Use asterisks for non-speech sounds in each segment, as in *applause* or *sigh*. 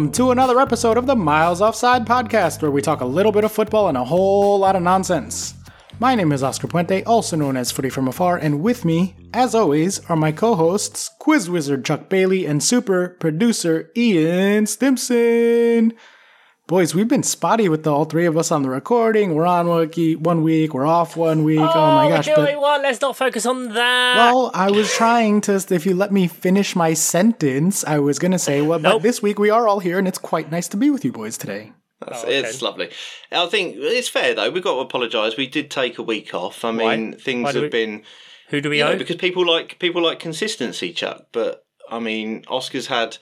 Welcome to another episode of the Miles Offside podcast, where we talk a little bit of football and a whole lot of nonsense. My name is Oscar Puente, also known as Footy from Afar, and with me, as always, are my co hosts, Quiz Wizard Chuck Bailey and super producer Ian Stimson. Boys, we've been spotty with the, all three of us on the recording. We're on one week, we're off one week. Oh, my oh, gosh! We're doing what? Let's not focus on that. Well, I was trying to. If you let me finish my sentence, I was going to say, well, Nope. but this week we are all here, and it's quite nice to be with you boys today. That's, Oh, okay. It's lovely. I think it's fair though. We've got to apologise. We did take a week off. I Why? mean, things Why have we- been Who do we you know, owe? because people like people like consistency, Chuck. But I mean, Oscar's had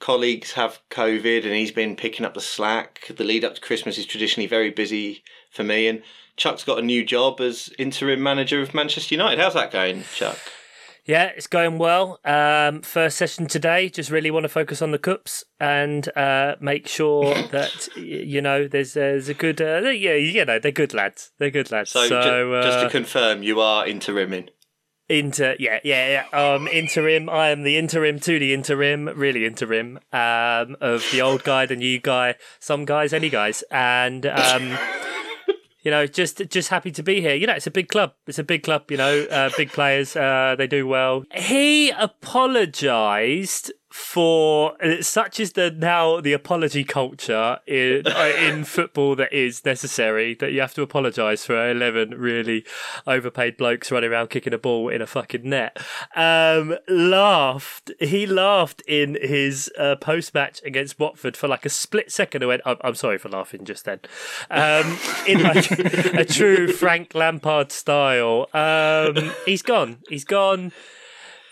colleagues have COVID, and he's been picking up the slack. The lead up to Christmas is traditionally very busy for me, and Chuck's got a new job as interim manager of Manchester United. How's that going, Chuck? Yeah, it's going well. Um, first session today. Just really want to focus on the cups and uh, make sure *laughs* that you know there's there's a good uh, yeah you know they're good lads. They're good lads. So, So, ju- just uh, to confirm, you are interiming. Inter, yeah, yeah, yeah. Um, interim. I am the interim to the interim, really interim. Um, of the old guy, the new guy, some guys, any guys, and um, *laughs* you know, just just happy to be here. You know, it's a big club. It's a big club. You know, uh, big players. Uh, they do well. He apologised for such is the now the apology culture in *laughs* uh, in football that is necessary that you have to apologise for eleven really overpaid blokes running around kicking a ball in a fucking net. Um, laughed. He laughed in his uh, post match against Watford for like a split second. I went, I'm, I'm sorry for laughing just then. Um, in like *laughs* a true Frank Lampard style. Um, he's gone. He's gone.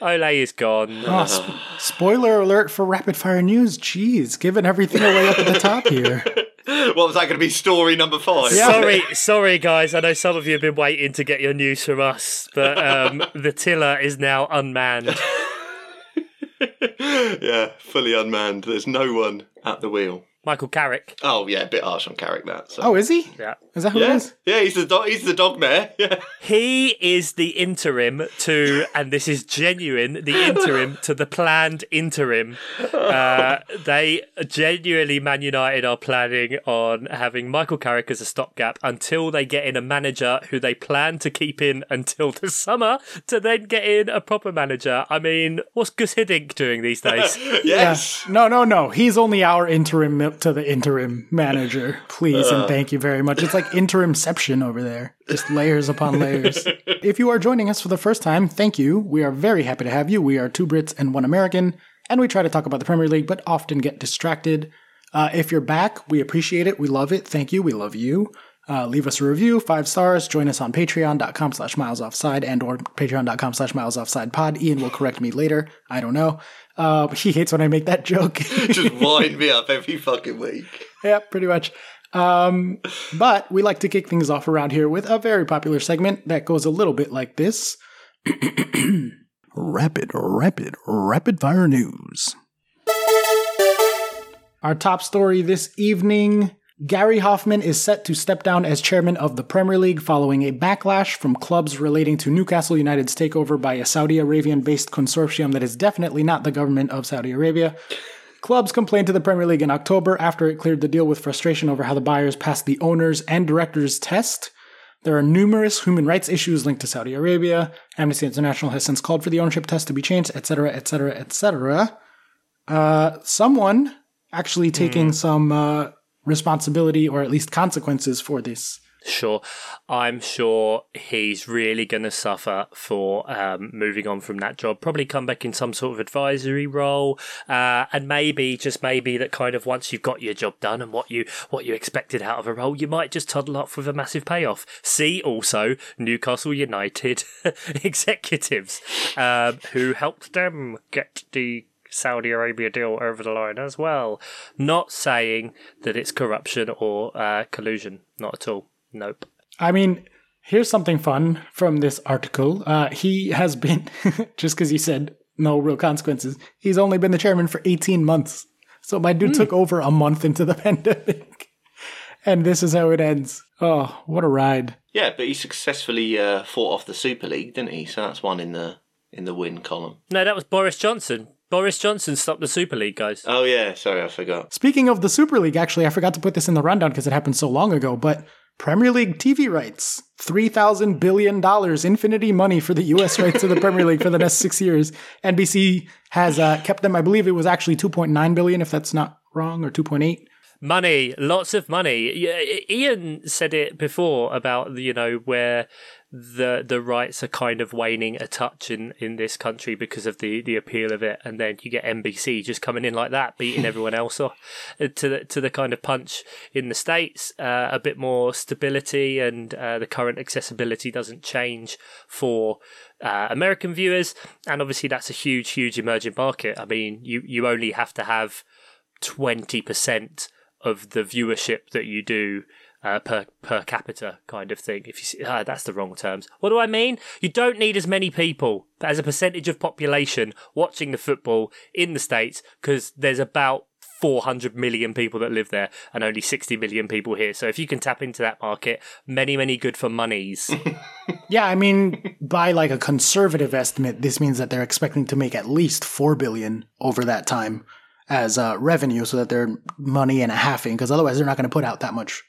Ole is gone. Oh, sp- spoiler alert for rapid fire news. Jeez, giving everything away up at the top here. *laughs* What was that going to be? Story number five. Sorry, sorry, guys. I know some of you have been waiting to get your news from us, but um, *laughs* the tiller is now unmanned. *laughs* yeah, fully unmanned. There's no one at the wheel. Michael Carrick. Oh yeah, a bit harsh on Carrick that. So. Oh, is he? Yeah. Is that who it yeah, is? yeah. He's the dog. He's the dog mare. *laughs* Yeah. He is the interim to, and this is genuine, the interim to the planned interim. Uh, they genuinely, Man United are planning on having Michael Carrick as a stopgap until they get in a manager who they plan to keep in until the summer to then get in a proper manager. I mean, what's Gus Hiddink doing these days? *laughs* Yes. Yeah. No, no, no. He's only our interim to the interim manager. Please and thank you very much. It's like interimception over there. Just layers upon layers. if you are joining us for the first time, thank you. We are very happy to have you. We are two Brits and one American, and we try to talk about the Premier League, but often get distracted. Uh, if you're back, we appreciate it. We love it. Thank you. We love you. Uh, leave us a review, five stars. Join us on patreon.com slash miles offside and or patreon.com slash miles offside pod. Ian will correct me later. I don't know. Uh, *laughs* he hates when I make that joke. *laughs* Just wind me up every fucking week. yeah, pretty much. Um, but we like to kick things off around here with a very popular segment that goes a little bit like this. *clears throat* rapid, rapid, rapid fire news. Our top story this evening Gary Hoffman is set to step down as chairman of the Premier League following a backlash from clubs relating to Newcastle United's takeover by a Saudi Arabian based consortium that is definitely not the government of Saudi Arabia. Clubs complained to the Premier League in October after it cleared the deal with frustration over how the buyers passed the owners and directors test. There are numerous human rights issues linked to Saudi Arabia. Amnesty International has since called for the ownership test to be changed, etc., etc., etc. Uh, someone actually taking some uh, responsibility or at least consequences for this. Sure, I'm sure he's really going to suffer for um, moving on from that job. Probably come back in some sort of advisory role, uh, and maybe just maybe that kind of once you've got your job done and what you what you expected out of a role, you might just toddle off with a massive payoff. See also Newcastle United *laughs* executives um, who helped them get the Saudi Arabia deal over the line as well. Not saying that it's corruption or uh, collusion, not at all. Nope. I mean, here's something fun from this article. Uh, he has been, *laughs* just because he said no real consequences, he's only been the chairman for 18 months. So my dude took over a month into the *laughs* pandemic. And this is how it ends. Oh, what a ride. Yeah, but he successfully uh, fought off the Super League, didn't he? So that's one in the in the win column. No, that was Boris Johnson. Boris Johnson stopped the Super League, guys. Oh yeah, sorry, I forgot. Speaking of the Super League, actually, I forgot to put this in the rundown because it happened so long ago, but Premier League TV rights. $3,000 billion infinity money for the US *laughs* rights to the Premier League for the next six years. NBC has uh, kept them, I believe it was actually 2.9 billion, if that's not wrong, or 2.8. Money, lots of money. Ian said it before about you know where the the rights are kind of waning a touch in, in this country because of the, the appeal of it, and then you get NBC just coming in like that, beating *laughs* everyone else off uh, to the to the kind of punch in the states. Uh, a bit more stability, and uh, the current accessibility doesn't change for uh, American viewers, and obviously that's a huge, huge emerging market. I mean, you you only have to have twenty percent of the viewership that you do uh, per per capita kind of thing. If you see, ah, that's the wrong terms. What do I mean? You don't need as many people as a percentage of population watching the football in the states because there's about 400 million people that live there and only 60 million people here. So if you can tap into that market, many, many good for monies. *laughs* yeah, I mean, by like a conservative estimate, this means that they're expecting to make at least 4 billion over that time as uh, revenue so that they're money and a halving because otherwise they're not going to put out that much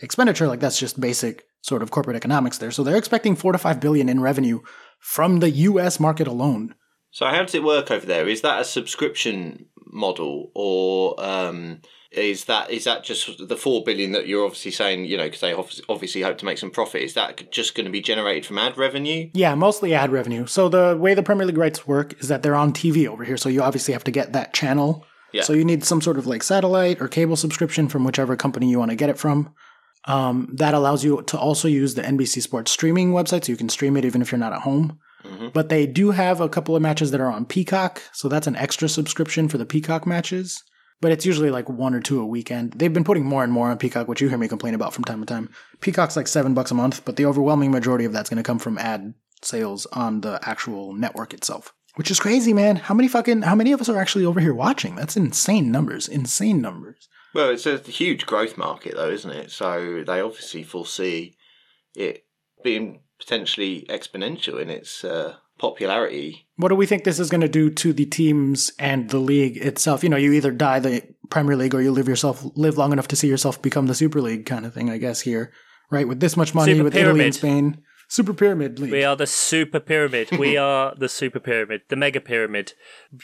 expenditure. Like that's just basic sort of corporate economics there. So they're expecting four to five billion in revenue from the US market alone. So how does it work over there? Is that a subscription model or um, is that is that just the four billion that you're obviously saying? You know, because they obviously hope to make some profit. Is that just going to be generated from ad revenue? Yeah, mostly ad revenue. So the way the Premier League rights work is that they're on TV over here. So you obviously have to get that channel. Yeah. So you need some sort of like satellite or cable subscription from whichever company you want to get it from. Um, that allows you to also use the NBC Sports streaming website, so you can stream it even if you're not at home. Mm-hmm. But they do have a couple of matches that are on Peacock, so that's an extra subscription for the Peacock matches. But it's usually like one or two a weekend. They've been putting more and more on Peacock, which you hear me complain about from time to time. Peacock's like seven bucks a month, but the overwhelming majority of that's going to come from ad sales on the actual network itself. Which is crazy, man. How many fucking how many of us are actually over here watching? That's insane numbers. Insane numbers. Well, it's a huge growth market, though, isn't it? So they obviously foresee it being potentially exponential in its uh, popularity. What do we think this is going to do to the teams and the league itself? You know, you either die the Premier League or you live yourself live long enough to see yourself become the Super League kind of thing. I guess here, right? With this much money, Super with pyramid. Italy and Spain. Super Pyramid League. We are the Super Pyramid. we *laughs* are the Super Pyramid, the Mega Pyramid.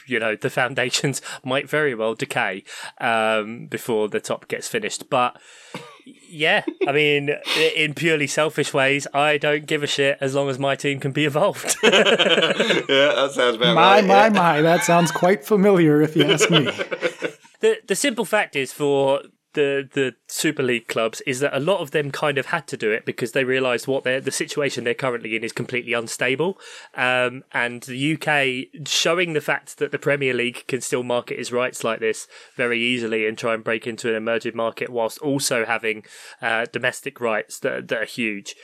You know, the foundations *laughs* might very well decay um, before the top gets finished. But yeah, I mean, in purely selfish ways, I don't give a shit as long as my team can be evolved. *laughs* yeah, that sounds about my, right. My, yeah. my, that sounds quite familiar if you ask me. The, the simple fact is for the the Super League clubs is that a lot of them kind of had to do it because they realised what they the situation they're currently in is completely unstable, um, and the UK showing the fact that the Premier League can still market its rights like this very easily and try and break into an emerging market whilst also having uh, domestic rights that that are huge,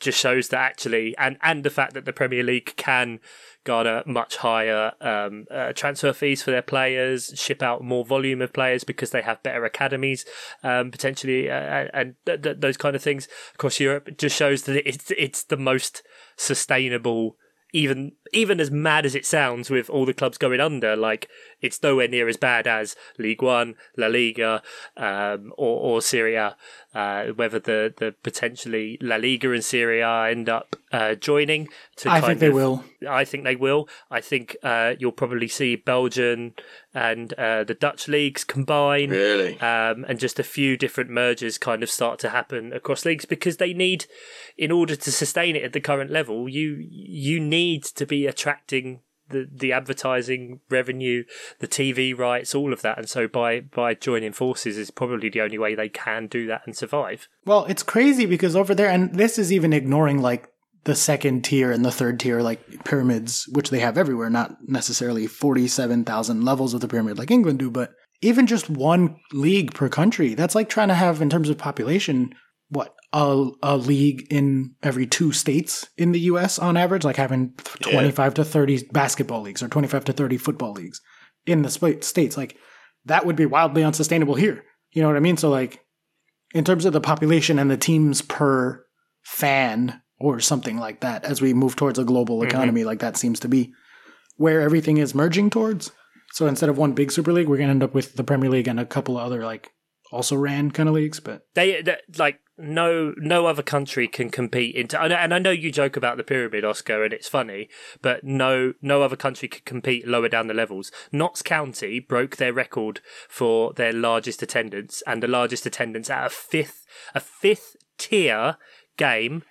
just shows that actually and and the fact that the Premier League can garner much higher um, uh, transfer fees for their players, ship out more volume of players because they have better academies, um, potentially, uh, and th- th- those kind of things across Europe. It just shows that it's it's the most sustainable even even as mad as it sounds with all the clubs going under, like it's nowhere near as bad as Ligue 1, La Liga, um, or, or Serie A. Uh, whether the, the potentially La Liga and Serie A end up uh, joining, to I think they will. I think they will. I think uh, you'll probably see Belgian and uh, the Dutch leagues combine, really, um, and just a few different mergers kind of start to happen across leagues because they need, in order to sustain it at the current level, you you need to be attracting the the advertising revenue, the TV rights, all of that. And so by by joining forces is probably the only way they can do that and survive. Well, it's crazy because over there, and this is even ignoring like the second tier and the third tier, like pyramids, which they have everywhere, not necessarily 47,000 levels of the pyramid like England do, but even just one league per country. That's like trying to have, in terms of population, what a, a league in every two states in the US on average, like having 25 yeah. to 30 basketball leagues or 25 to 30 football leagues in the states. Like that would be wildly unsustainable here. You know what I mean? So like in terms of the population and the teams per fan or something like that, as we move towards a global mm-hmm. economy, mm-hmm. like that seems to be where everything is merging towards. So instead of one big Super League, we're going to end up with the Premier League and a couple of other like also ran kind of leagues. But They, they like no no other country can compete into and I- know you joke about the pyramid Oscar and it's funny but no no other country could compete lower down the levels Notts County broke their record for their largest attendance and the largest attendance at a fifth a fifth tier game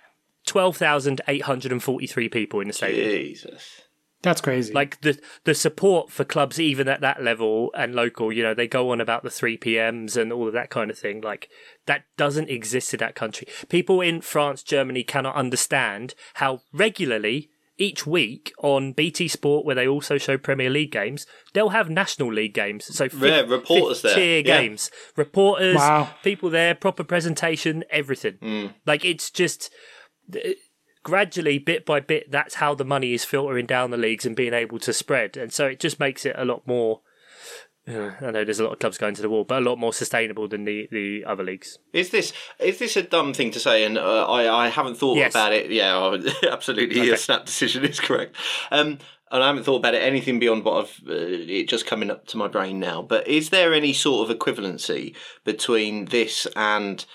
12,843 people in the stadium Jesus. That's crazy. like the the support for clubs even at that level and local you know they go on about the 3 pms and all of that kind of thing like that doesn't exist in that country people in france germany cannot understand how regularly each week on BT Sport, where they also show Premier League games, they'll have National League games. So fifth, Yeah, reporters fifth there. tier Yeah. games, reporters, Wow. people there, proper presentation, everything. Mm. Like it's just gradually, bit by bit, that's how the money is filtering down the leagues and being able to spread. And so it just makes it a lot more. uh, I know there's a lot of clubs going to the wall, but a lot more sustainable than the, the other leagues. Is this is this a dumb thing to say? And uh, I I haven't thought Yes. about it. Yeah, *laughs* absolutely. Okay. Your snap decision is correct. Um, and I haven't thought about it anything beyond what I've uh, it just coming up to my brain now. But is there any sort of equivalency between this and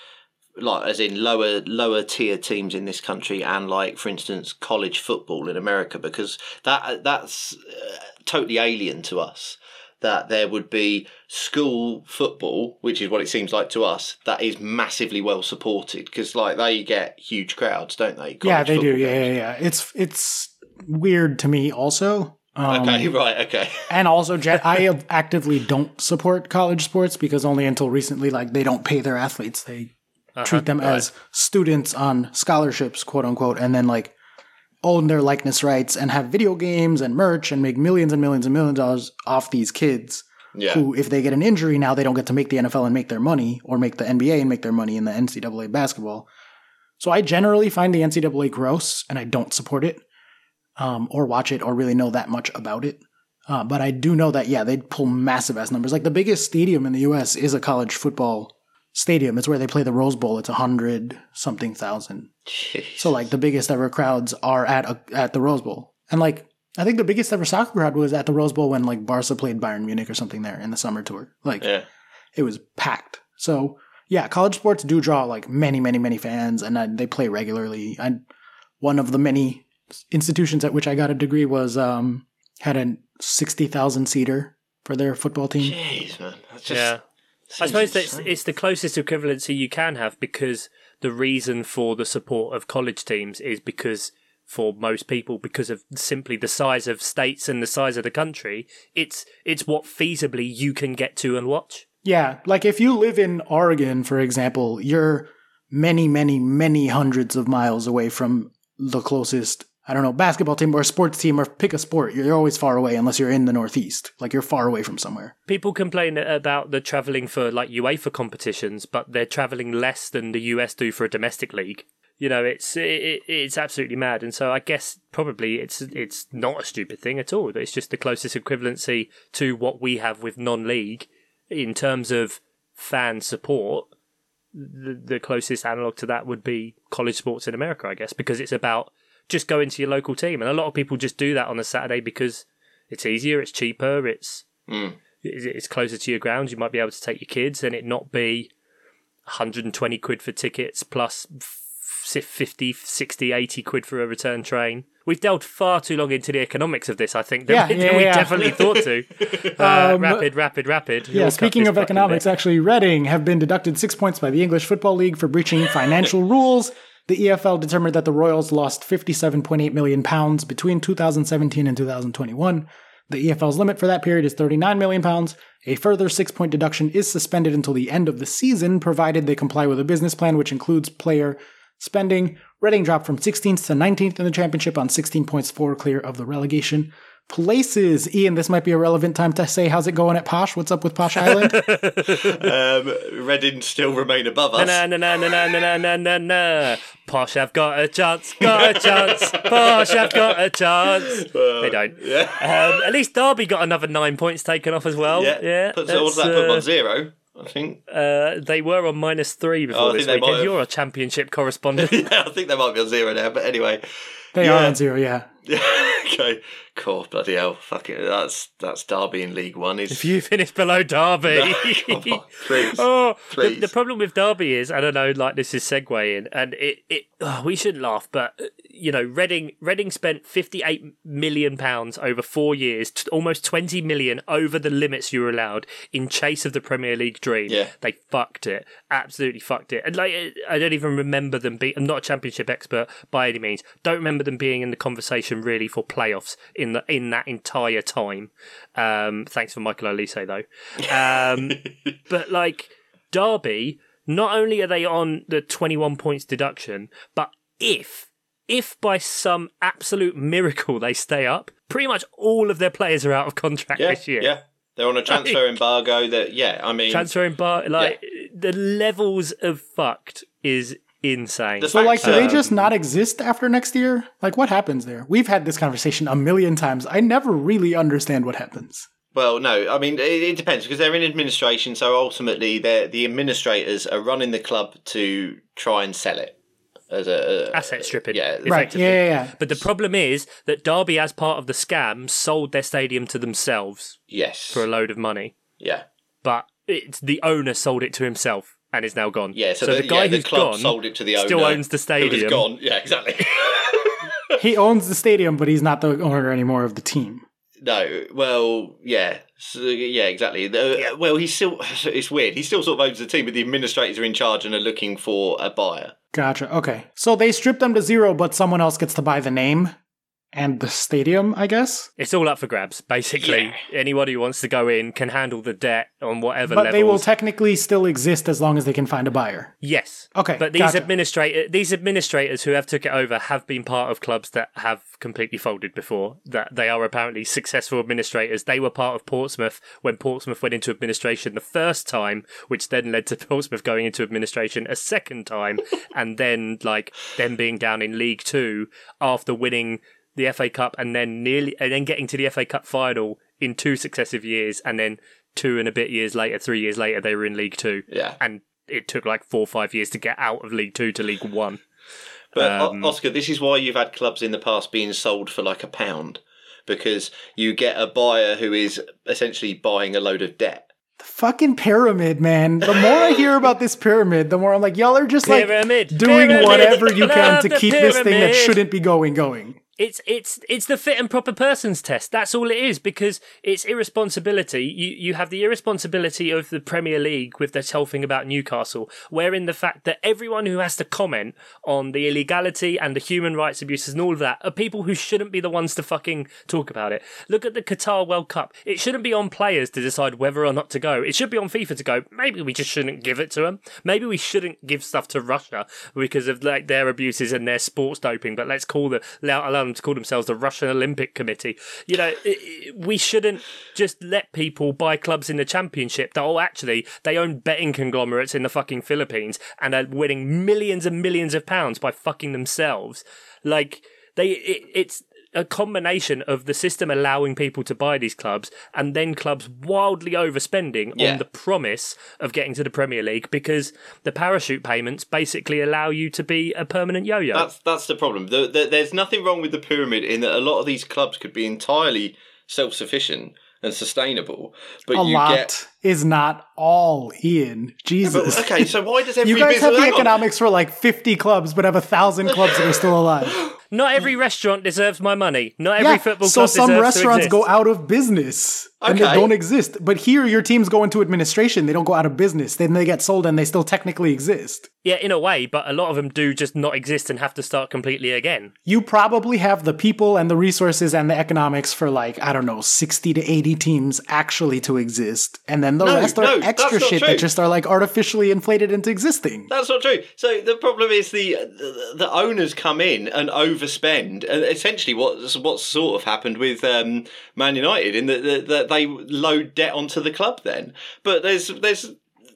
like as in lower lower tier teams in this country and like for instance college football in America because that that's uh, totally alien to us that there would be school football which is what it seems like to us that is massively well supported because like they get huge crowds don't they yeah, they do. Yeah, yeah, yeah. It's it's weird to me also. Um, okay *laughs* right okay And also, I *laughs* actively don't support college sports because only until recently, like they don't pay their athletes. They treat them as students on scholarships, quote unquote, and then like own their likeness rights and have video games and merch and make millions and millions and millions of dollars off these kids. yeah Who, if they get an injury now, they don't get to make the NFL and make their money, or make the NBA and make their money in the NCAA basketball. So I generally find the NCAA gross, and I don't support it, um, or watch it, or really know that much about it. Uh, but I do know that yeah, they pull massive ass numbers. Like the biggest stadium in the U.S. is a college football stadium. It's where they play the Rose Bowl. It's a hundred something thousand. So like the biggest ever crowds are at a, at the Rose Bowl, and like I think the biggest ever soccer crowd was at the Rose Bowl when like Barca played Bayern Munich or something there in the summer tour. Like yeah it was packed. So yeah, college sports do draw like many, many, many fans, and uh, they play regularly. I one of the many institutions at which I got a degree was um had a sixty thousand seater for their football team. jeez man that's just yeah. I suppose that's it's the closest equivalency you can have because the reason for the support of college teams is because for most people because of simply the size of states and the size of the country it's it's what feasibly you can get to and watch. Yeah, like if you live in Oregon, for example, you're many, many, many hundreds of miles away from the closest, I don't know, basketball team or a sports team or pick a sport. You're always far away unless you're in the Northeast. Like you're far away from somewhere. people complain about the travelling for like UEFA competitions but they're travelling less than the US do for a domestic league you know it's it, it's absolutely mad and so I guess probably it's it's not a stupid thing at all it's just the closest equivalency to what we have with non-league in terms of fan support the, the closest analog to that would be college sports in America I guess because it's about just go into your local team and a lot of people just do that on a Saturday because it's easier it's cheaper it's Mm. it's it's closer to your ground. You might be able to take your kids and it not be 120 quid for tickets plus 50, 60, 80 quid for a return train. We've delved far too long into the economics of this, I think, than, Yeah, *laughs* than yeah, we yeah. definitely thought to. *laughs* Uh, Um, rapid, rapid, rapid. Yeah, We'll speaking of economics, bit. actually, Reading have been deducted six points by the English Football League for breaching financial *laughs* rules. The EFL determined that the Royals lost £57.8 million pounds between 2017 and 2021. The EFL's limit for that period is £39 million. A further six point deduction is suspended until the end of the season, provided they comply with a business plan which includes player spending. Reading dropped from 16th to 19th in the championship on 16 points, four clear of the relegation. Places, Ian. This might be a relevant time to say, how's it going at Posh? What's up with Posh Island? *laughs* um, Reading still remain above us Na na na na na na na na na. Posh, I've got a chance, got a chance. Posh, I've got a chance. they don't. yeah Um, at least Derby got another nine points taken off as well. yeah, yeah. Puts, what does that's, that put them uh, on zero I think Uh, they were on minus three Oh, before I this think they might weekend. have. You're a championship correspondent. *laughs* yeah, I think they might be on zero now. But anyway, They are on zero, yeah. *laughs* okay, cool. Bloody hell, fuck it. That's that's Derby in League One. Is If you finish below Derby, *laughs* Come on, please. *laughs* oh, the, please. the problem with Derby is I don't know. Like this is segueing, and it it oh, we shouldn't laugh, but uh, you know, Reading Reading spent fifty eight million pounds over four years, t- almost twenty million over the limits you were allowed in chase of the Premier League dream. Yeah. they fucked it, absolutely fucked it, and like I don't even remember them being. I'm not a championship expert by any means. Don't remember them being in the conversation really for playoffs in the in that entire time. Um, thanks for Michael Olise though. Um, *laughs* but like Derby, not only are they on the 21 points deduction, but if if by some absolute miracle they stay up, pretty much all of their players are out of contract yeah, this year. yeah. They're on a transfer embargo. That yeah, I mean, transfer embargo like the levels of fucked is insane. The So, like, do they just not exist after next year? Like, what happens there? We've had this conversation a million times. I never really understand what happens. Well, no, I mean it, it depends because they're in administration. So ultimately, they're the administrators are running the club to try and sell it as a, a Asset stripping. Yeah. Right, yeah, yeah, yeah. But the problem is that Derby, as part of the scam, sold their stadium to themselves Yes. for a load of money. yeah. But it's the owner sold it to himself and is now gone. Yeah. So, the, the, guy yeah, the who's club gone sold it to the owner. still owns the Who stadium. was gone. Yeah, exactly. *laughs* *laughs* He owns the stadium, but he's not the owner anymore of the team. no. Well, yeah. So, yeah, exactly. The- Well, he's still. *laughs* It's weird. He still sort of owns the team, but the administrators are in charge and are looking for a buyer. Gotcha. Okay. So they strip them to zero, but someone else gets to buy the name and the stadium, I guess. It's all up for grabs, basically. Yeah. Anyone who wants to go in can handle the debt on whatever level. But levels. they will technically still exist as long as they can find a buyer. Yes. Okay, But these gotcha. administrator these administrators who have took it over have been part of clubs that have completely folded before. That they are apparently successful administrators. They were part of Portsmouth when Portsmouth went into administration the first time, which then led to *laughs* Portsmouth going into administration a second time, *laughs* and then like them being down in League Two after winning the FA Cup and then nearly and then getting to the FA Cup final in two successive years, and then two and a bit years later, three years later, they were in League Two Yeah. and it took like four or five years to get out of League Two to League One. But Um, Oscar, this is why you've had clubs in the past being sold for like a pound because you get a buyer who is essentially buying a load of debt. The fucking pyramid, man. The more I hear about this pyramid, the more I'm like, y'all are just like Pyramid, doing pyramid, whatever you can to the keep this thing that shouldn't be going going. It's it's it's the fit and proper persons test. That's all it is because it's irresponsibility. You you have the irresponsibility of the Premier League with this whole thing about Newcastle, wherein the fact that everyone who has to comment on the illegality and the human rights abuses and all of that are people who shouldn't be the ones to fucking talk about it. Look at the Qatar World Cup. It shouldn't be on players to decide whether or not to go. It should be on FIFA to go. Maybe we just shouldn't give it to them. Maybe we shouldn't give stuff to Russia because of like their abuses and their sports doping. But let's call the allow, to call themselves the Russian Olympic Committee. You know, we shouldn't just let people buy clubs in the championship that oh actually they own betting conglomerates in the fucking Philippines and are winning millions and millions of pounds by fucking themselves. Like they, it, it's a combination of the system allowing people to buy these clubs and then clubs wildly overspending Yeah. on the promise of getting to the Premier League because the parachute payments basically allow you to be a permanent yo-yo. That's that's the problem. The, the, there's nothing wrong with the pyramid in that a lot of these clubs could be entirely self-sufficient and sustainable, but A you lot get. is not all in. Jesus. But, okay, so why does *laughs* every You guys business have the hang on. economics for like 50 clubs, but have a thousand clubs that are still alive. *gasps* *laughs* Not every restaurant deserves my money. Not every yeah, football so club some deserves restaurants to go out of business and they don't exist. But here, your teams go into administration; they don't go out of business. Then they get sold, and they still technically exist. Yeah, in a way, but a lot of them do just not exist and have to start completely again. You probably have the people and the resources and the economics for like I don't know, sixty to eighty teams actually to exist, and then the No, rest are no, extra shit true. that just are like artificially inflated into existing. That's not true. So the problem is the the, the owners come in and overspend, and essentially what's what's sort of happened with um, Man United in that that- that they load debt onto the club then. But there's there's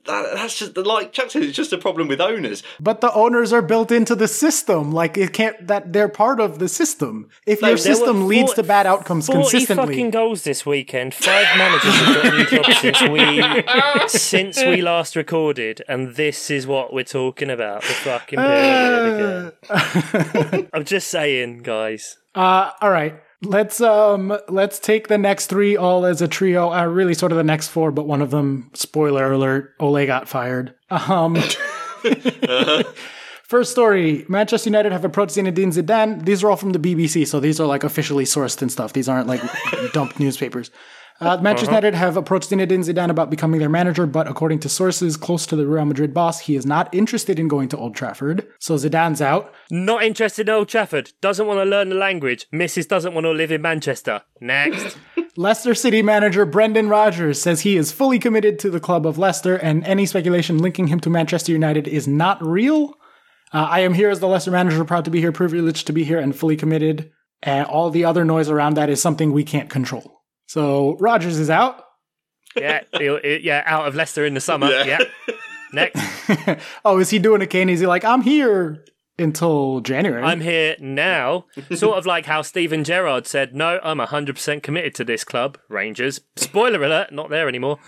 that, that's just like Chuck said. It's just a problem with owners. But the owners are built into the system. Like it can't that they're part of the system. If No, your there were system leads to bad outcomes 40 consistently, fucking goals this weekend. Five managers have got new jobs since we *laughs* since we last recorded, and this is what we're talking about. The fucking Premier League again. I'm just saying, guys. *laughs* Uh, all right. Let's um let's take the next three all as a trio. Uh, really, sort of the next four, but one of them, spoiler alert, Ole got fired. Um, *laughs* first story: Manchester United have approached Zinedine Zidane. These are all from the BBC, so these are like officially sourced and stuff. These aren't like *laughs* dumped newspapers. Uh, Manchester United have approached Zinedine Zidane about becoming their manager, but according to sources close to the Real Madrid boss, he is not interested in going to Old Trafford. So Zidane's out. Not interested in Old Trafford. Doesn't want to learn the language. Mrs. doesn't want to live in Manchester. Next. *laughs* Leicester City manager Brendan Rodgers says he is fully committed to the club of Leicester, and any speculation linking him to Manchester United is not real. Uh, I am here as the Leicester manager, proud to be here, privileged to be here, and fully committed. And all the other noise around that is something we can't control. So Rodgers is out. yeah, yeah, out of Leicester in the summer. Yeah. Yeah. Next. *laughs* oh, is he doing a Kane? Is he like, I'm here until January? I'm here now. Sort of like how Steven Gerrard said, No, I'm 100% committed to this club, Rangers. Spoiler alert, not there anymore. *laughs*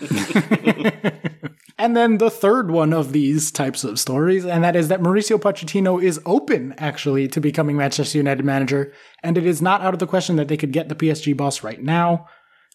And then the third one of these types of stories, and that is that Mauricio Pochettino is open, actually, to becoming Manchester United manager, and it is not out of the question that they could get the PSG boss right now.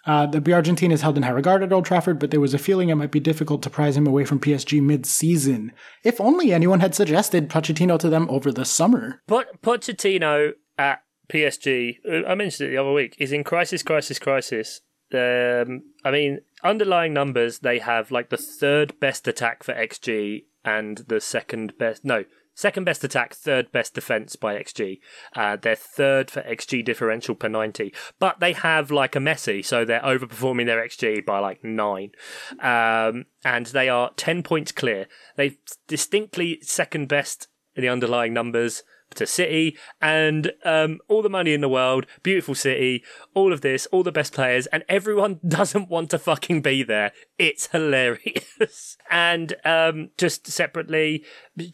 Uh, the Argentine is held in high regard at Old Trafford, but there was a feeling it might be difficult to prize him away from PSG mid-season. If only anyone had suggested Pochettino to them over the summer. But Pochettino at PSG, uh, I mentioned it the other week, is in crisis, crisis, crisis. Um, I mean, underlying numbers, they have like the third best attack for XG and the second best, no, second best attack, third best defense by XG. Uh, they're third for XG differential per 90. But they have like a Messi, so they're overperforming their XG by like nine. Um, and they are 10 points clear. They distinctly second best in the underlying numbers to City and um, all the money in the world, beautiful city, all of this, all the best players, and everyone *laughs* doesn't want to fucking be there. It's hilarious. *laughs* and um, just separately,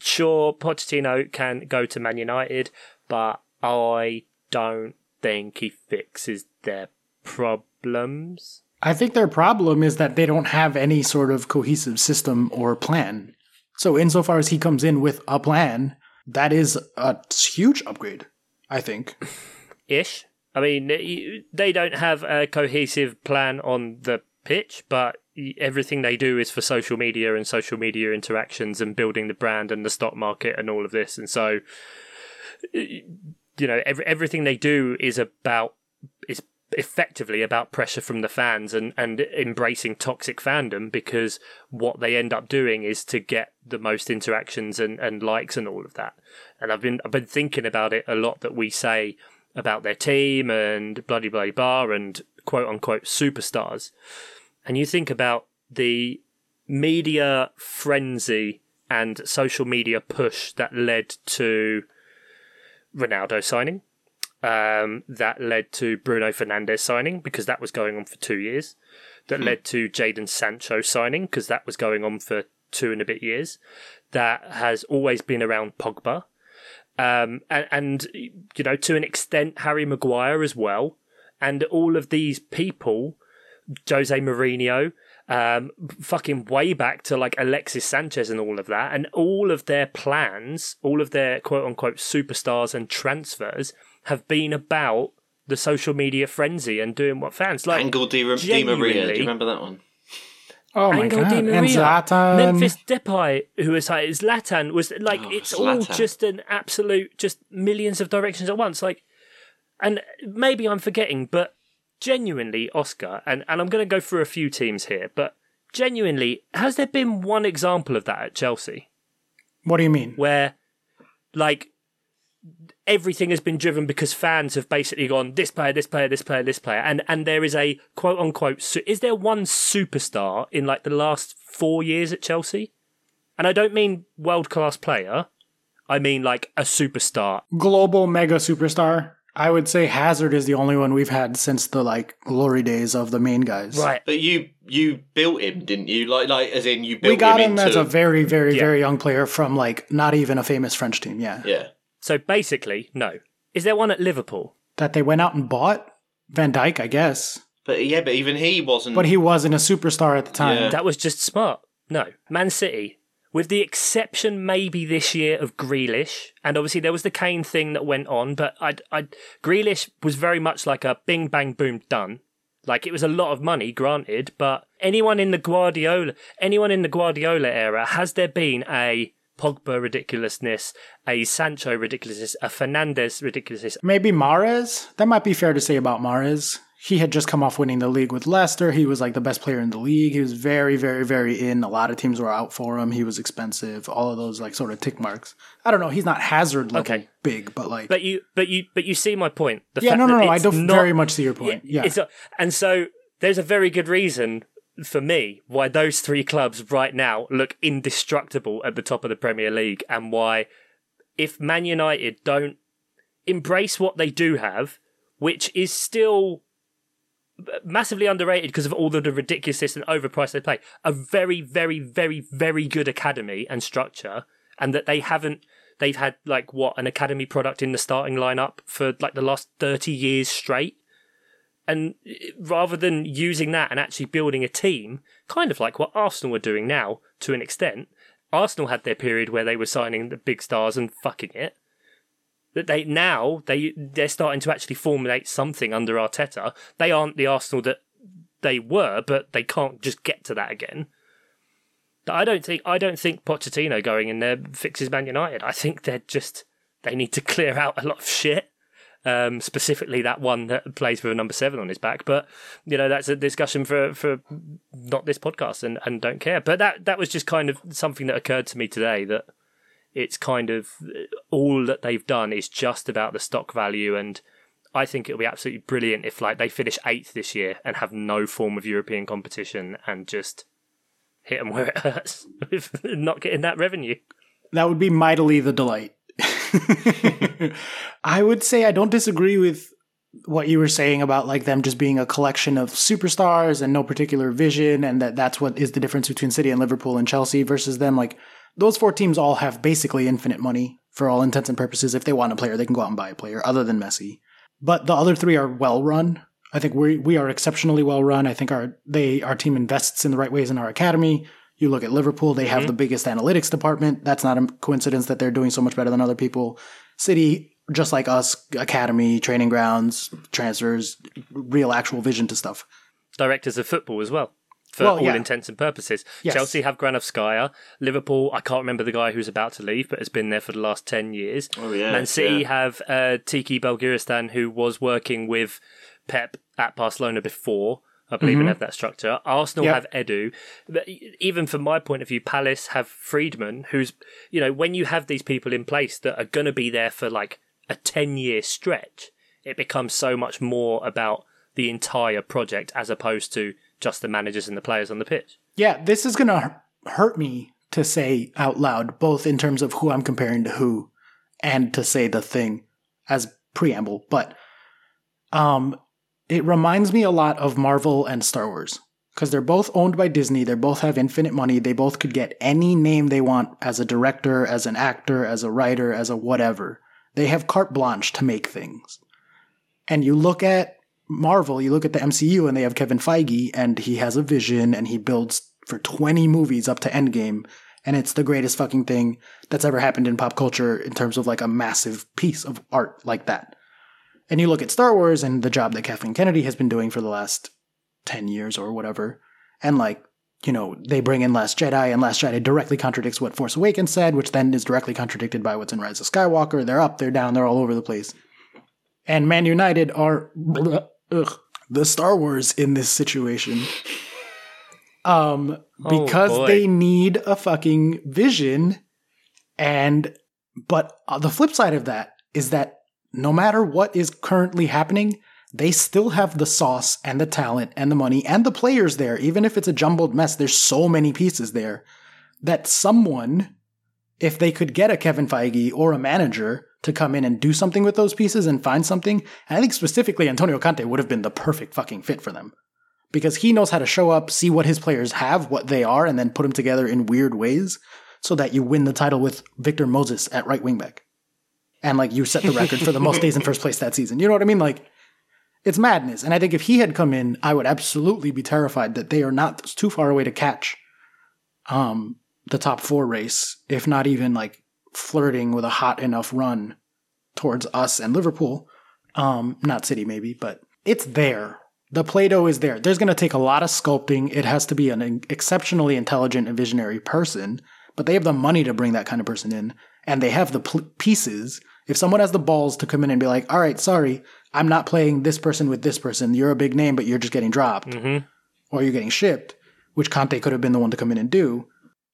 sure, Pochettino can go to Man United, but I don't think he fixes their problems. I think their problem is that they don't have any sort of cohesive system or plan. So, insofar as he comes in with a plan, that is a huge upgrade, I think. ish. I mean, they don't have a cohesive plan on the pitch, but everything they do is for social media and social media interactions and building the brand and the stock market and all of this. And so, you know, every, everything they do is about is effectively about pressure from the fans and, and embracing toxic fandom because what they end up doing is to get the most interactions and, and likes and all of that. And I've been I've been thinking about it a lot that we say about their team and bloody bloody bar and quote unquote superstars. And you think about the media frenzy and social media push that led to Ronaldo signing. Um, that led to Bruno Fernandes signing because that was going on for two years. That led to Jadon Sancho signing because that was going on for two and a bit years. That has always been around Pogba. Um, and, and, you know, to an extent, Harry Maguire as well. And all of these people, Jose Mourinho, um, fucking way back to like Alexis Sanchez and all of that, and all of their plans, all of their quote unquote superstars and transfers have been about the social media frenzy and doing what fans like. Angel Di, Di Maria. Do you remember that one? Oh my Angel god! Di And Zlatan. Memphis Depay, who was like Zlatan, was like Oh, it's all just an absolute, just millions of directions at once. Like, and maybe I'm forgetting, but genuinely, Oscar, and and I'm going to go through a few teams here, but genuinely, has there been one example of that at Chelsea What do you mean? where, like, everything has been driven because fans have basically gone this player, this player, this player, this player, and and there is a quote unquote. Su- is there one superstar in like the last four years at Chelsea? And I don't mean world class player. I mean like a superstar. Global mega superstar. I would say Hazard is the only one we've had since the like glory days of the main guys. Right. But you you built him, didn't you? Like like as in you built We got him into, as a very, very, Yeah. very young player from like not even a famous French team. Yeah. yeah. So basically, no. Is there one at Liverpool? That they went out and bought Van Dijk, I guess. But yeah, but even he wasn't. But he wasn't a superstar at the time. Yeah. That was just smart. No. Man City, with the exception maybe this year of Grealish, and obviously there was the Kane thing that went on, but I, I, Grealish was very much like a bing bang boom done. Like it was a lot of money, granted, but anyone in the Guardiola, anyone in the Guardiola era, has there been a Pogba ridiculousness, a Sancho ridiculousness, a Fernandes ridiculousness? Maybe Mahrez. That might be fair to say about Mahrez. He had just come off winning the league with Leicester. He was like the best player in the league. He was very, very, very in. A lot of teams were out for him. He was expensive. All of those like sort of tick marks. I don't know. He's not hazard level Okay. big, but like But you, but you, but you see my point. The yeah, fact no, no, no. I don't not- very much see your point. Yeah, a, and so there's a very good reason for me why those three clubs right now look indestructible at the top of the Premier League and why if Man United don't embrace what they do have, which is still massively underrated because of all the ridiculousness and overpriced they play, a very, very, very, very good academy and structure, and that they haven't. They've had like what an academy product in the starting lineup for like the last thirty years straight, and eh, rather than using that and actually building a team, kind of like what Arsenal are doing now to an extent. Arsenal had their period where they were signing the big stars and fucking it that they now they they're starting to actually formulate something under Arteta. They aren't the Arsenal that they were, but they can't just get to that again. I don't think I don't think Pochettino going in there fixes Man United. I think they're just they need to clear out a lot of shit. Um, specifically that one that plays with a number seven on his back, but you know that's a discussion for for not this podcast and, and don't care. But that that was just kind of something that occurred to me today that it's kind of all that they've done is just about the stock value and I think it'll be absolutely brilliant if like they finish eighth this year and have no form of European competition and just hit them where it hurts *laughs* with not getting that revenue. that would be mightily the delight. *laughs* I would say I don't disagree with what you were saying about like them just being a collection of superstars and no particular vision and that that's what is the difference between City and Liverpool and Chelsea versus them. Like those four teams all have basically infinite money for all intents and purposes. If they want a player they can go out and buy a player other than Messi. But the other three are well run. I think we we are exceptionally well run. I think our they our team invests in the right ways in our academy you look at Liverpool, they have the biggest analytics department. That's not a coincidence that they're doing so much better than other people. City, just like us, academy, training grounds, transfers, real actual vision to stuff. Directors of football as well. For Well, all yeah. intents and purposes. Yes. Chelsea have Granovskaya. Liverpool, I can't remember the guy who's about to leave, but has been there for the last 10 years. Oh yeah. Man City yeah. have uh, Txiki Begiristain, who was working with Pep at Barcelona before, I believe, and have that structure. Arsenal Yep. have Edu. Even from my point of view, Palace have Freedman, who's, you know, when you have these people in place that are going to be there for like a 10 year stretch, it becomes so much more about the entire project as opposed to just the managers and the players on the pitch. Yeah, this is going to hurt me to say out loud, both in terms of who I'm comparing to who and to say the thing as preamble. But um, it reminds me a lot of Marvel and Star Wars because they're both owned by Disney. They both have infinite money. They both could get any name they want as a director, as an actor, as a writer, as a whatever. They have carte blanche to make things. And you look at Marvel, you look at the MCU, and they have Kevin Feige, and he has a vision, and he builds for 20 movies up to Endgame, and it's the greatest fucking thing that's ever happened in pop culture in terms of like a massive piece of art like that. And you look at Star Wars and the job that Kathleen Kennedy has been doing for the last 10 years or whatever, and like, you know, they bring in Last Jedi, and Last Jedi directly contradicts what Force Awakens said, which then is directly contradicted by what's in Rise of Skywalker. They're up, they're down, they're all over the place. And Man United are ugh, the Star Wars in this situation. Um, Oh, because boy. they need a fucking vision. And, but uh, the flip side of that is that no matter what is currently happening, they still have the sauce and the talent and the money and the players there. Even if it's a jumbled mess, there's so many pieces there that someone if they could get a Kevin Feige or a manager to come in and do something with those pieces and find something, and I think specifically Antonio Conte would have been the perfect fucking fit for them. Because he knows how to show up, see what his players have, what they are, and then put them together in weird ways so that you win the title with Victor Moses at right wing back. And like you set the record for the most days in first place that season. You know what I mean? Like it's madness. And I think if he had come in, I would absolutely be terrified that they are not too far away to catch um, the top four race, if not even like flirting with a hot enough run towards us and Liverpool. Um, not City, maybe, but it's there. The Play Doh is there. There's going to take a lot of sculpting. It has to be an exceptionally intelligent and visionary person, but they have the money to bring that kind of person in, and they have the pl- pieces. If someone has the balls to come in and be like, all right, sorry, I'm not playing this person with this person. You're a big name, but you're just getting dropped Mm-hmm. or you're getting shipped, which Conte could have been the one to come in and do.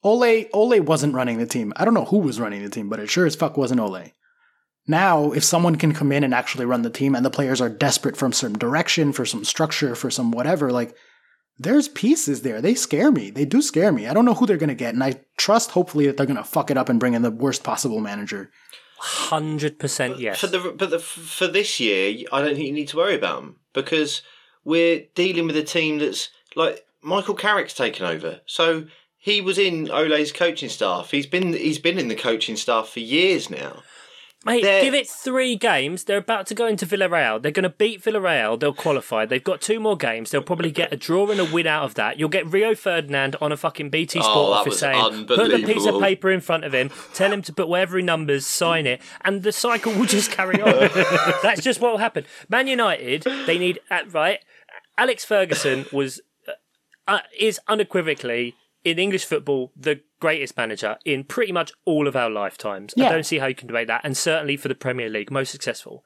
Ole Ole wasn't running the team. I don't know who was running the team, but it sure as fuck wasn't Ole. Now, if someone can come in and actually run the team and the players are desperate for some direction, for some structure, for some whatever, like there's pieces there. They scare me. They do scare me. I don't know who they're going to get, and I trust hopefully that they're going to fuck it up and bring in the worst possible manager. Hundred percent yes. For the but the, for this year, I don't think you need to worry about them because we're dealing with a team that's like Michael Carrick's taken over. So he was in Ole's coaching staff. He's been he's been in the coaching staff for years now. Mate, They're- give it three games. They're about to go into Villarreal. They're going to beat Villarreal. They'll qualify. They've got two more games. They'll probably get a draw and a win out of that. You'll get Rio Ferdinand on a fucking BT Sport Oh, office saying, put the piece of paper in front of him, tell him to put whatever he numbers, sign it, and the cycle will just carry on. *laughs* That's just what will happen. Man United, they need, uh, right? Alex Ferguson was uh, is unequivocally in English football the greatest manager in pretty much all of our lifetimes. I don't see how you can debate that, and certainly for the Premier League, most successful.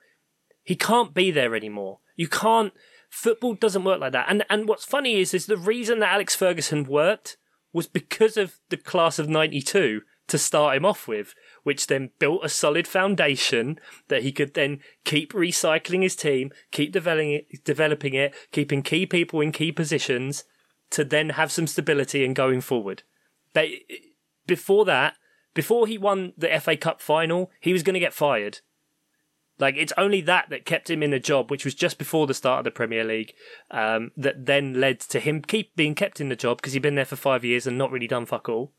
He can't be there anymore. You can't. Football doesn't work like that. And and what's funny is is the reason that Alex Ferguson worked was because of the class of '92 to start him off with, which then built a solid foundation that he could then keep recycling his team, keep developing it, developing it, keeping key people in key positions to then have some stability and going forward. They before that, before he won the FA Cup final, he was going to get fired. Like it's only that that kept him in a job, which was just before the start of the Premier League, um, that then led to him keep being kept in the job because he'd been there for five years and not really done fuck all,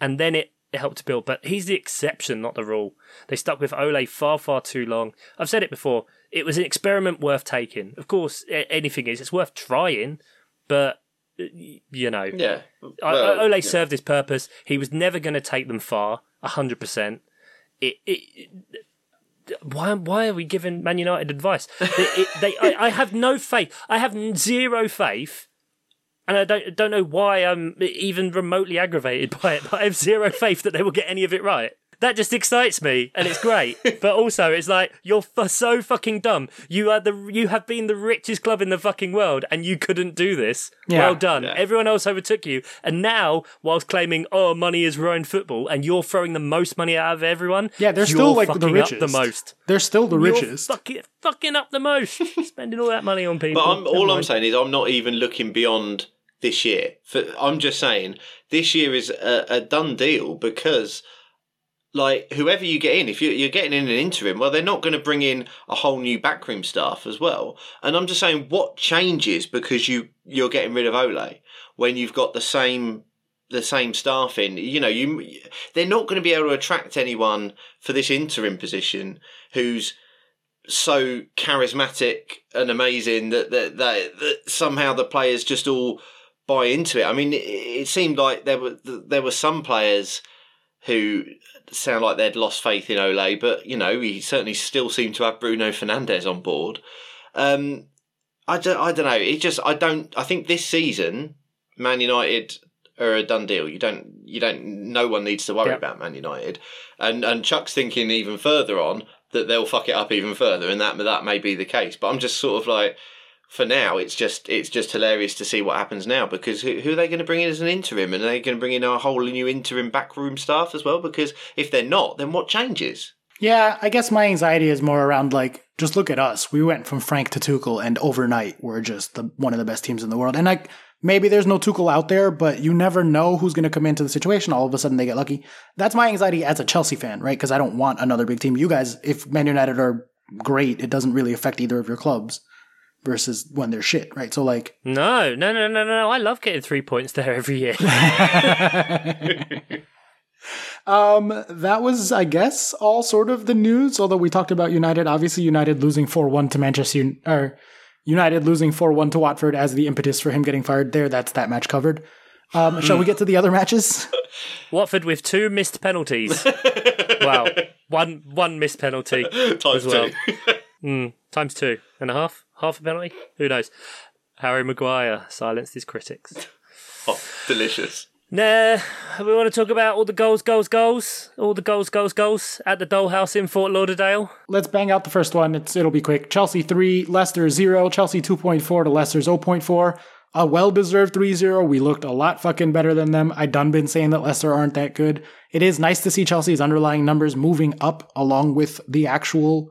and then it, it helped to build. But he's the exception, not the rule. They stuck with Ole far far too long. I've said it before. It was an experiment worth taking. Of course, anything is. It's worth trying, but you know, Yeah, Well, Ole yeah. served his purpose. He was never going to take them far, hundred percent. It, it, it- why, why are we giving Man United advice? *laughs* It, they, I, I have no faith. I have zero faith, and I don't don't know why I'm even remotely aggravated by it. But I have zero faith that they will get any of it right. That just excites me, and it's great. *laughs* but also, it's like you're f- so fucking dumb. You are the you have been the richest club in the fucking world, and you couldn't do this. Yeah. well done. Yeah. Everyone else overtook you, and now, whilst claiming "oh, money is ruined football," and you're throwing the most money out of everyone, Yeah, they're still like the fucking richest. Up the most. They're still the You're richest. fucking, fucking up the most. *laughs* Spending all that money on people. But I'm, Never all I'm saying is I'm not even looking beyond this year. For, I'm just saying this year is a, a done deal because, like, whoever you get in, if you, you're getting in an interim, well, they're not going to bring in a whole new backroom staff as well. And I'm just saying, what changes because you you're getting rid of Ole when you've got the same the same staff in? You know, you they're not going to be able to attract anyone for this interim position who's so charismatic and amazing that that, that that somehow the players just all buy into it. I mean, it, it seemed like there were there were some players who sound like they'd lost faith in Ole, but you know he certainly still seemed to have Bruno Fernandes on board. Um, I don't, I don't know. It just I don't. I think this season, Man United are a done deal. You don't you don't. No one needs to worry Yeah. about Man United, and and Chuck's thinking even further on that they'll fuck it up even further, and that that may be the case. But I'm just sort of like. For now, it's just it's just hilarious to see what happens now because who, who are they going to bring in as an interim, and are they going to bring in a whole new interim backroom staff as well? Because if they're not, then what changes? Yeah, I guess my anxiety is more around like just look at us. We went from Frank to Tuchel, and overnight we're just the one of the best teams in the world. And like maybe there's no Tuchel out there, but you never know who's going to come into the situation. All of a sudden they get lucky. That's my anxiety as a Chelsea fan, right? Because I don't want another big team. You guys, if Man United are great, it doesn't really affect either of your clubs versus when they're shit, right? So like, No, no, no, no, no. I love getting three points there every year. *laughs* *laughs* um, that was, I guess, all sort of the news. Although we talked about United, obviously United losing four one to Manchester, Un- or United losing four one to Watford as the impetus for him getting fired. There, that's that match covered. Um, shall we get to the other matches? *laughs* Watford with two missed penalties. wow, one one missed penalty Times as well. two. Mm, times two and a half, half a penalty. Who knows? Harry Maguire silenced his critics. *laughs* oh, delicious. Nah, we want to talk about all the goals, goals, goals, all the goals, goals, goals at the Dollhouse in Fort Lauderdale. Let's bang out the first one. It's it'll be quick. Chelsea three, Leicester zero. Chelsea two point four to Leicester's 0.4. A well deserved 3-0. We looked a lot fucking better than them. I done been saying that Leicester aren't that good. It is nice to see Chelsea's underlying numbers moving up along with the actual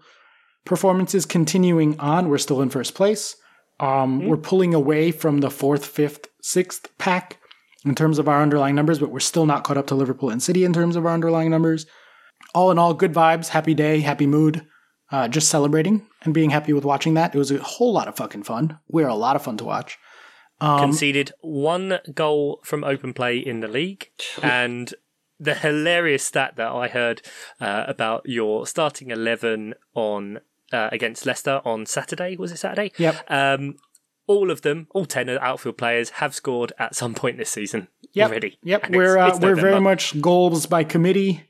performances continuing on. We're still in first place. Um, We're pulling away from the fourth, fifth, sixth pack in terms of our underlying numbers, but we're still not caught up to Liverpool and City in terms of our underlying numbers. All in all, good vibes, happy day, happy mood. Uh, just celebrating and being happy with watching that. It was a whole lot of fucking fun. We're a lot of fun to watch. Um, Conceded one goal from open play in the league, and the hilarious stat that I heard uh, about your starting eleven on uh, against Leicester on Saturday was it Saturday? Yep. Um, all of them, all ten outfield players, have scored at some point this season Yep. already. Yep. And we're it's- uh, we're very much goals by committee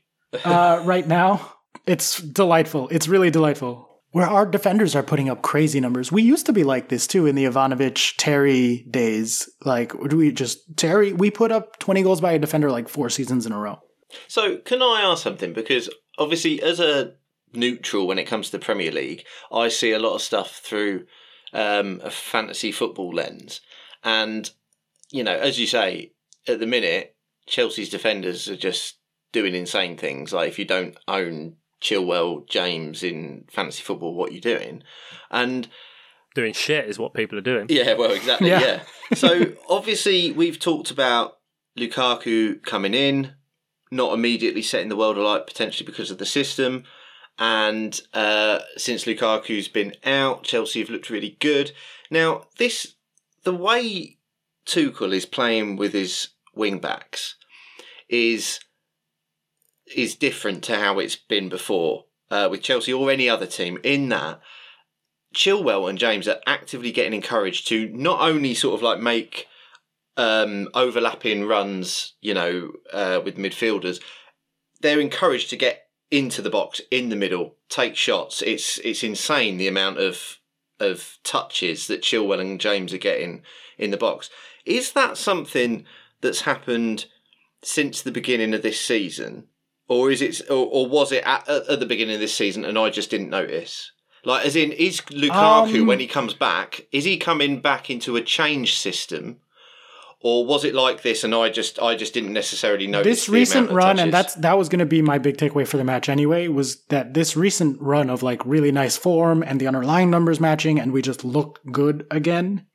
uh, *laughs* right now. It's delightful. It's really delightful. Where our defenders are putting up crazy numbers. We used to be like this too in the Ivanovic Terry days. Like do we just Terry? We put up twenty goals by a defender like four seasons in a row. So, can I ask something? Because obviously, as a neutral when it comes to the Premier League, I see a lot of stuff through um, a fantasy football lens. And, you know, as you say, at the minute, Chelsea's defenders are just doing insane things. Like, if you don't own Chilwell, James in fantasy football, what are you doing? And doing shit is what people are doing. yeah, well, exactly. Yeah. Yeah. So *laughs* obviously, we've talked about Lukaku coming in, not immediately setting the world alight potentially because of the system. And uh, since Lukaku's been out, Chelsea have looked really good. Now, this the way Tuchel is playing with his wing backs is is different to how it's been before uh, with Chelsea or any other team. In that, Chilwell and James are actively getting encouraged to not only sort of like make um, overlapping runs, you know, uh, with midfielders, they're encouraged to get into the box in the middle, take shots. It's it's insane the amount of of touches that Chilwell and James are getting in the box. Is that something that's happened since the beginning of this season, or is it, or, or was it at, at the beginning of this season and I just didn't notice? Like, as in, is Lukaku Um, when he comes back, is he coming back into a change system, or was it like this and I just, I just didn't necessarily notice this the recent run, touches? and that's that was going to be my big takeaway for the match anyway, was that this recent run of like really nice form and the underlying numbers matching, and we just look good again,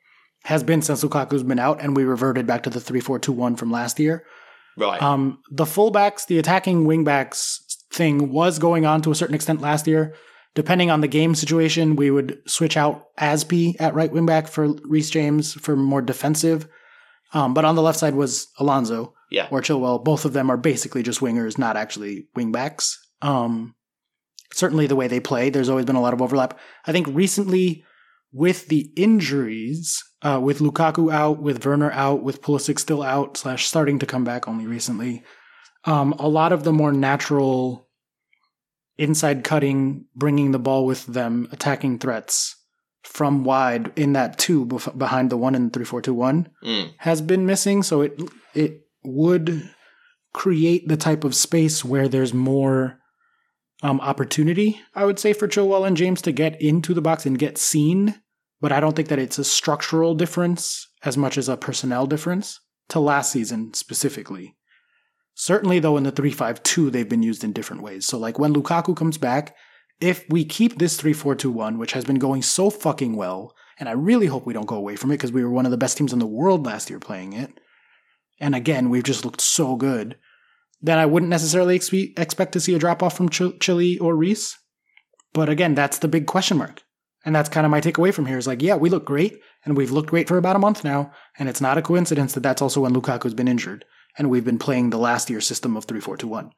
has been since Lukaku's been out, and we reverted back to the three four two one from last year. right. Um, the fullbacks, the attacking wingbacks thing was going on to a certain extent last year. Depending on the game situation, we would switch out Azpi at right wingback for Reece James for more defensive. Um, but on the left side was Alonso yeah. or Chilwell. Both of them are basically just wingers, not actually wingbacks. Um, certainly the way they play, there's always been a lot of overlap. I think recently with the injuries, uh, with Lukaku out, with Werner out, with Pulisic still out, slash starting to come back only recently, um, a lot of the more natural inside cutting, bringing the ball with them, attacking threats from wide in that two bef- behind the one in three four two one Mm. has been missing. So it it would create the type of space where there's more um, opportunity, I would say, for Chilwell and James to get into the box and get seen. But I don't think that it's a structural difference as much as a personnel difference to last season specifically. Certainly, though, in the 3 5 2, they've been used in different ways. So, like when Lukaku comes back, if we keep this 3 4 2 1, which has been going so fucking well, and I really hope we don't go away from it because we were one of the best teams in the world last year playing it. And again, we've just looked so good. Then I wouldn't necessarily expe- expect to see a drop off from Ch- Chile or Reece. But again, that's the big question mark. And that's kind of my takeaway from here is like, yeah, we look great, and we've looked great for about a month now, and it's not a coincidence that that's also when Lukaku's been injured, and we've been playing the last year system of three four two one.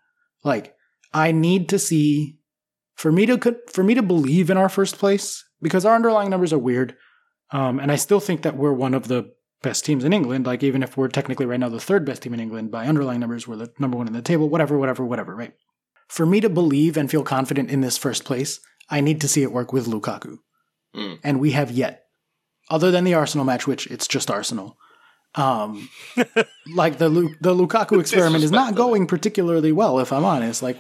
Like, I need to see for me to for me to believe in our first place because our underlying numbers are weird, um, and I still think that we're one of the best teams in England. Like, even if we're technically right now the third best team in England by underlying numbers, we're the number one in the table. Whatever, whatever, whatever. Right? For me to believe and feel confident in this first place, I need to see it work with Lukaku. Mm. And we have yet, other than the Arsenal match, which it's just Arsenal. Um, *laughs* like the Lu- the Lukaku experiment is not going particularly well, if I'm honest. Like,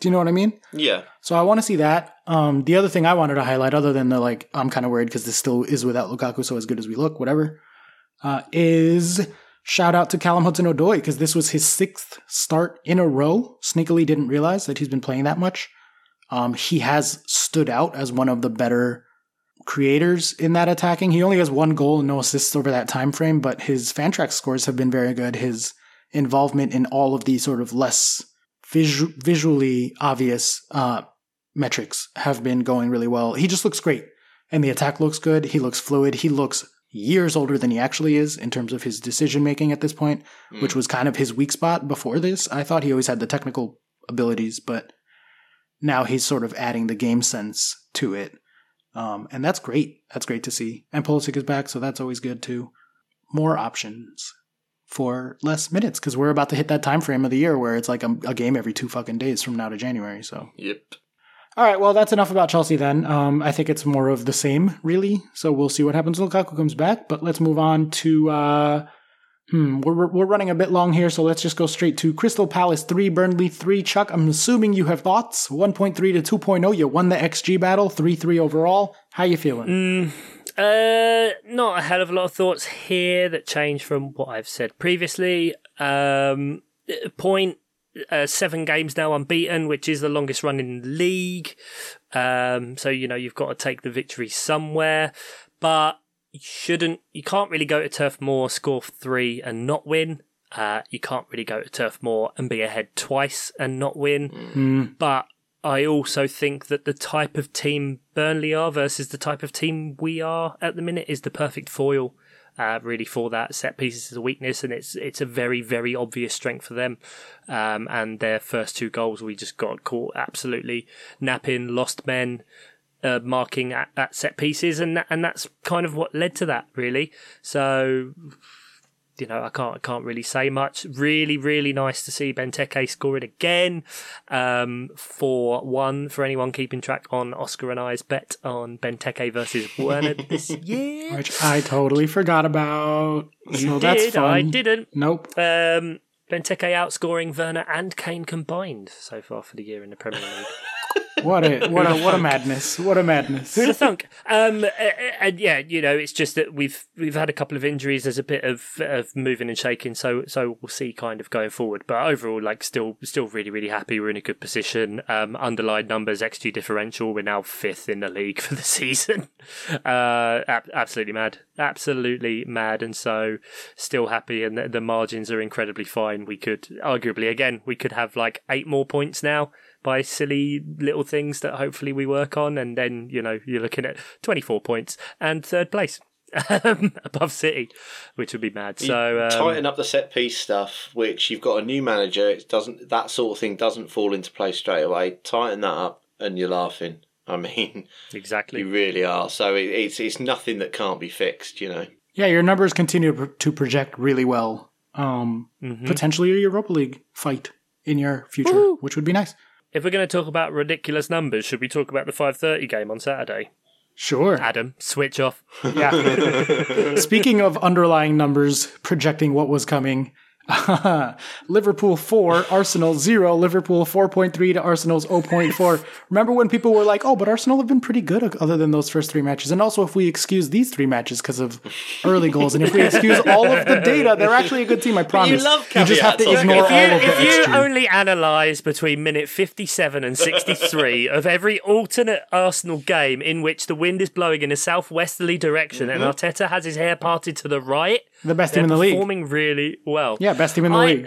do you know what I mean? Yeah. So I want to see that. Um, the other thing I wanted to highlight, other than the like, I'm kind of worried because this still is without Lukaku, so as good as we look, whatever, uh, is shout out to Callum Hudson Odoi because this was his sixth start in a row. Sneakily didn't realize that he's been playing that much. Um, he has stood out as one of the better creators in that attacking. He only has one goal and no assists over that time frame, but his Fantrax scores have been very good. His involvement in all of these sort of less visu- visually obvious uh, metrics have been going really well. He just looks great, and the attack looks good. He looks fluid. He looks years older than he actually is in terms of his decision making at this point, which was kind of his weak spot before this. I thought he always had the technical abilities, but now he's sort of adding the game sense to it. Um, and that's great. That's great to see. And Pulisic is back, so that's always good too. More options for less minutes because we're about to hit that time frame of the year where it's like a, a game every two fucking days from now to January. So, Yep. all right, well, that's enough about Chelsea then. Um, I think it's more of the same, really. So we'll see what happens when Lukaku comes back. But let's move on to. Uh, hmm, we're, we're running a bit long here, so let's just go straight to Crystal Palace 3, Burnley 3. Chuck, I'm assuming you have thoughts. 1.3 to 2.0. You won the XG battle, 3 3 overall. How you feeling? Mm, uh, not a hell of a lot of thoughts here that change from what I've said previously. Um, point uh, seven games now unbeaten, which is the longest run in the league. Um, so you know you've got to take the victory somewhere, but you shouldn't. You can't really go to Turf Moor, score three and not win. Uh, you can't really go to Turf Moor and be ahead twice and not win. Hmm. But I also think that the type of team Burnley are versus the type of team we are at the minute is the perfect foil. Uh, really, for that set pieces is a weakness, and it's it's a very very obvious strength for them. Um, and their first two goals, we just got caught absolutely napping, lost men, uh, marking at, at set pieces, and that, and that's kind of what led to that really. So you know, I can't I can't really say much. Really, really nice to see Benteke scoring again. Um, for one for anyone keeping track on Oscar and I's bet on Benteke versus *laughs* Werner this year. Which I totally forgot about. So You that's did, fun. I didn't. Nope. Um, Benteke outscoring Werner and Kane combined so far for the year in the Premier League. *laughs* What a what a what a madness. What a madness. Who'd have thunk? Um, uh, uh, and yeah, you know, it's just that we've we've had a couple of injuries. There's a bit of of moving and shaking, so so we'll see kind of going forward. But overall, like still still really really happy. We're in a good position. Um, underlined numbers, xG differential. We're now fifth in the league *laughs* for the season. Uh, ab- absolutely mad, absolutely mad. And so still happy, and the, the margins are incredibly fine. We could arguably again we could have like eight more points now by silly little things that hopefully we work on, and then you know you're looking at 24 points and third place *laughs* um, above City, which would be mad. You So um, tighten up the set piece stuff, which you've got a new manager. It doesn't that sort of thing doesn't fall into place straight away. Tighten that up, and you're laughing. I *laughs* mean, exactly. you really are. So it, it's it's nothing that can't be fixed. You know. Yeah, your numbers continue to- to project really well. Um, Mhm. Potentially a Europa League fight in your future, Woo. which would be nice. If we're going to talk about ridiculous numbers, should we talk about the 5:30 game on Saturday? Sure. Adam, switch off. Yeah. *laughs* Speaking of underlying numbers projecting what was coming, *laughs* Liverpool 4, Arsenal 0, Liverpool 4.3 to Arsenal's 0.4. Remember when people were like, oh, but Arsenal have been pretty good other than those first three matches. And also, if we excuse these three matches because of early goals, and if we excuse all of the data, they're actually a good team, I promise. love you just have to ignore if all you, of the if you extreme. only analyse between minute 57 and 63 of every alternate Arsenal game in which the wind is blowing in a southwesterly direction and mm-hmm. Arteta has his hair parted to the right, the best they're team in the league. performing really well. Yeah, best team in the I- league.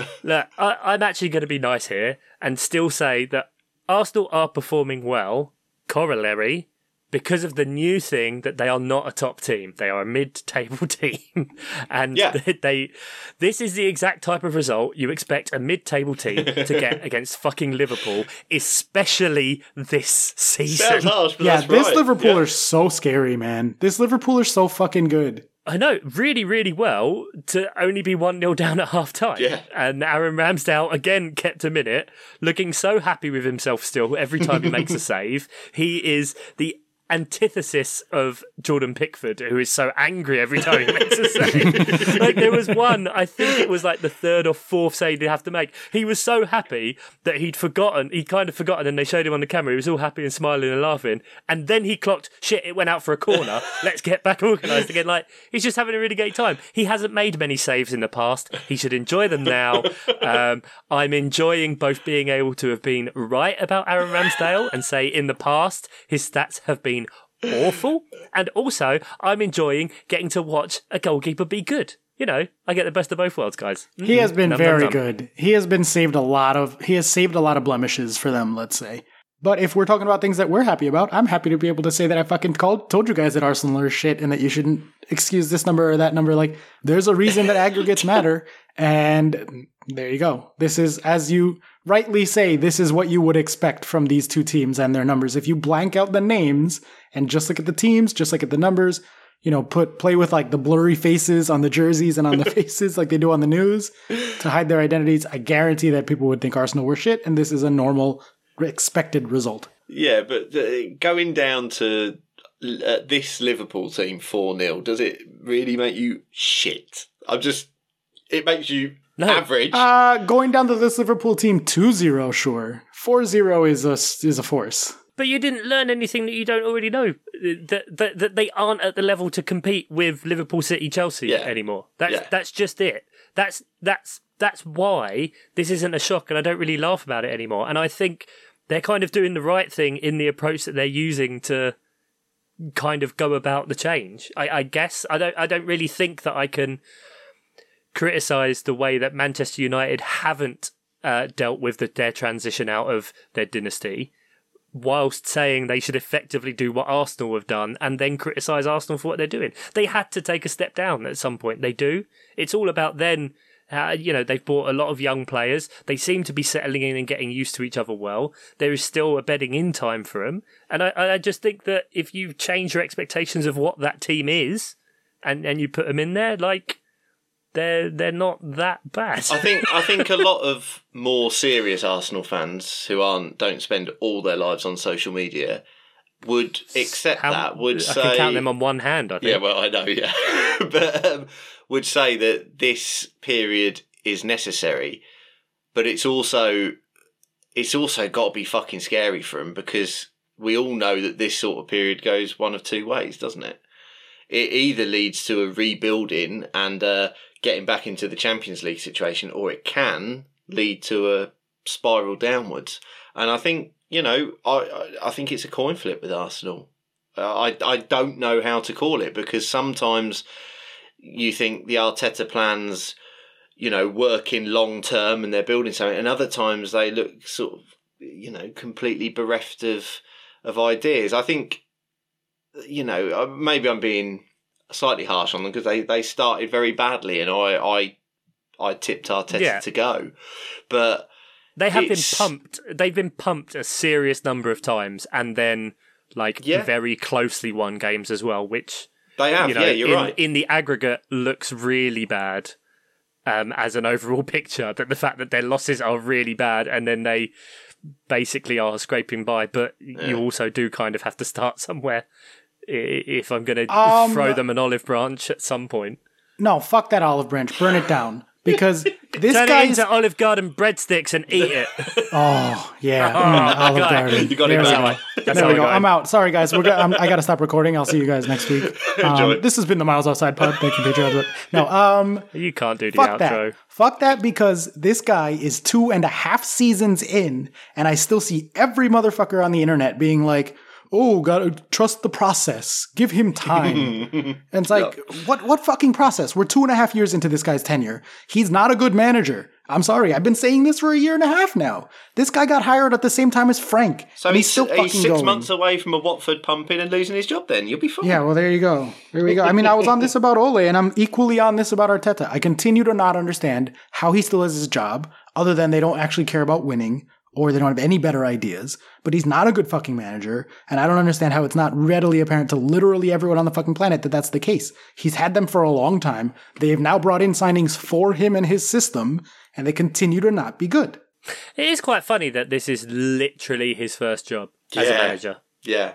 Uh, look, I, I'm actually going to be nice here and still say that Arsenal are performing well. Corollary, because of the new thing that they are not a top team, they are a mid-table *laughs* team, and Yeah. they, *laughs* they. This is the exact type of result you expect a mid-table team to get *laughs* against fucking Liverpool, especially this season. Sounds harsh, but Yeah, that's this right. Liverpool Yeah. are so scary, man. This Liverpool are so fucking good. I know, really, really well to only be 1 0 down at half time. Yeah. And Aaron Ramsdale again kept a minute, looking so happy with himself still every time he makes a *laughs* save. He is the antithesis of Jordan Pickford, who is so angry every time he makes a save. *laughs* like there was one, I think it was like the third or fourth save he'd have to make. He was so happy that he'd forgotten, he'd kind of forgotten, and they showed him on the camera. He was all happy and smiling and laughing. And then he clocked, shit, it went out for a corner. Let's get back *laughs* organised again. Like he's just having a really great time. He hasn't made many saves in the past. He should enjoy them now. *laughs* Um, I'm enjoying both being able to have been right about Aaron Ramsdale and say in the past his stats have been awful, and also I'm enjoying getting to watch a goalkeeper be good. You know, I get the best of both worlds, guys. He has mm-hmm. been Num, num, very num. good. He has been saved a lot of he has saved a lot of blemishes for them, let's say. But if we're talking about things that we're happy about, I'm happy to be able to say that I fucking called told you guys that Arsenal are shit and that you shouldn't excuse this number or that number. Like there's a reason that aggregates *laughs* matter. And there you go. This is as you rightly say, this is what you would expect from these two teams and their numbers. If you blank out the names and just look at the teams, just look at the numbers, you know, put play with like the blurry faces on the jerseys and on the *laughs* faces like they do on the news to hide their identities. I guarantee that people would think Arsenal were shit, and this is a normal, expected result. Yeah, but uh, going down to uh, this Liverpool team 4 0, does it really make you shit? I'm just. It makes you No. average. Uh, going down to this Liverpool team 2-0, sure. 4-0 is a is a force. But you didn't learn anything that you don't already know. That that, that they aren't at the level to compete with Liverpool, City, Chelsea Yeah. anymore. That's Yeah. that's just it. That's that's that's why this isn't a shock, and I don't really laugh about it anymore. And I think they're kind of doing the right thing in the approach that they're using to kind of go about the change. I, I guess I don't I don't really think that I can criticize the way that Manchester United haven't uh, dealt with the, their transition out of their dynasty whilst saying they should effectively do what Arsenal have done and then criticise Arsenal for what they're doing. They had to take a step down at some point. They do. It's all about then. Uh, you know, they've bought a lot of young players. They seem to be settling in and getting used to each other well. There is still a bedding in time for them. And I, I just think that if you change your expectations of what that team is and, and you put them in there, like, they're, they're not that bad. I think I think a *laughs* lot of more serious Arsenal fans who aren't don't spend all their lives on social media would accept How- that. Would I say, can count them on one hand, I think. yeah, well, I know, yeah, *laughs* but um, would say that this period is necessary, but it's also it's also got to be fucking scary for them because we all know that this sort of period goes one of two ways, doesn't it? It either leads to a rebuilding and uh, getting back into the Champions League situation, or it can lead to a spiral downwards. And I think you know, I I think it's a coin flip with Arsenal. Uh, I I don't know how to call it because sometimes you think the Arteta plans, you know, working long term and they're building something, and other times they look sort of, you know, completely bereft of of ideas. I think, you know, uh, maybe I'm being slightly harsh on them because they they started very badly, and I I I tipped Arteta Yeah. to go, but They have It's- been pumped. They've been pumped a serious number of times, and then like Yeah. very closely won games as well, which they have. you know yeah, you're in, right. in the aggregate looks really bad um, as an overall *laughs* picture. That the fact that their losses are really bad, and then they basically are scraping by, but you also do kind of have to start *laughs* somewhere. If I'm going to Um, throw them an olive branch at some point, No, fuck that olive branch. Burn it down. Because *laughs* this Turn guy it is into Olive Garden breadsticks and eat it. *laughs* oh yeah, *laughs* Oh, mm, Olive got it. Garden. You got There it we back. go. That's There we I go. got it. I'm out. Sorry, guys. We're go- I'm, I got to stop recording. I'll see you guys next week. Um, it. this has been the Miles Outside Pod. Thank you, Patreon. No, um, You can't do the fuck outro. that. Fuck that because this guy is two and a half seasons in, and I still see every motherfucker on the internet being like, "Oh, gotta trust the process. Give him time." *laughs* and it's like, what? What fucking process? We're two and a half years into this guy's tenure. He's not a good manager. I'm sorry. I've been saying this for a year and a half now. This guy got hired at the same time as Frank. So he's, he's still he's fucking six going. months away from a Watford pumping and losing his job. Then you'll be fine. Yeah, well, there you go. There we go. I mean, I was on this about Ole, and I'm equally on this about Arteta. I continue to not understand how he still has his job, other than they don't actually care about winning or they don't have any better ideas. But he's not a good fucking manager, and I don't understand how it's not readily apparent to literally everyone on the fucking planet that that's the case. He's had them for a long time. They have now brought in signings for him and his system, and they continue to not be good. It is quite funny that this is literally his first job as a manager. Yeah.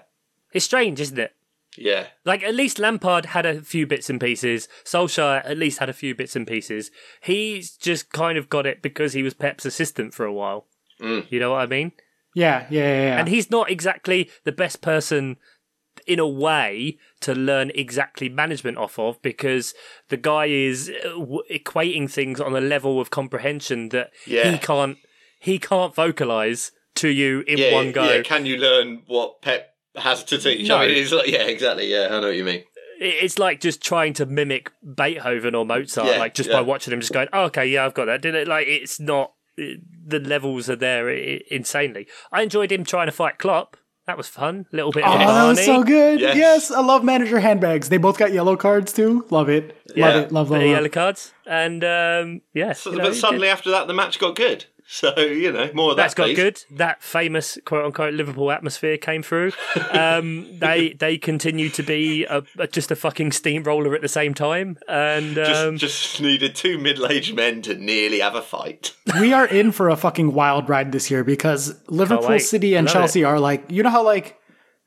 It's strange, isn't it? Yeah. Like at least Lampard had a few bits and pieces. Solskjaer at least had a few bits and pieces. He's just kind of got it because he was Pep's assistant for a while. You know what I mean? Yeah, yeah, yeah. yeah. And he's not exactly the best person in a way to learn exactly management off of because the guy is uh, equating things on a level of comprehension that Yeah. he can't he can't vocalize to you in Yeah. one go. Yeah. Can you learn what Pep has to teach? No. I mean, it's like, yeah, exactly. Yeah, I know what you mean. it's like just trying to mimic Beethoven or Mozart, Yeah, like just yeah. by watching him, just going, oh, "Okay, yeah, I've got that." Did it? Like it's not it- the levels are there insanely. I enjoyed him trying to fight Klopp. That was fun. A Little bit Oh, a that was so good. Yes. Yes. I love manager handbags. They both got yellow cards too. Love it. Yeah. Love it. Love, love, Bit of love. yellow cards, and um, yeah, So, you know, but suddenly did- after that, the match got good. *laughs* So you know, more of that's that. got please. good. That famous quote unquote Liverpool atmosphere came through. Um, *laughs* they they continue to be a, a, just a fucking steamroller at the same time, and Just, um, just needed two middle-aged men to nearly have a fight. *laughs* we are in for a fucking wild ride this year because Liverpool. City and Love Chelsea are like, you know how like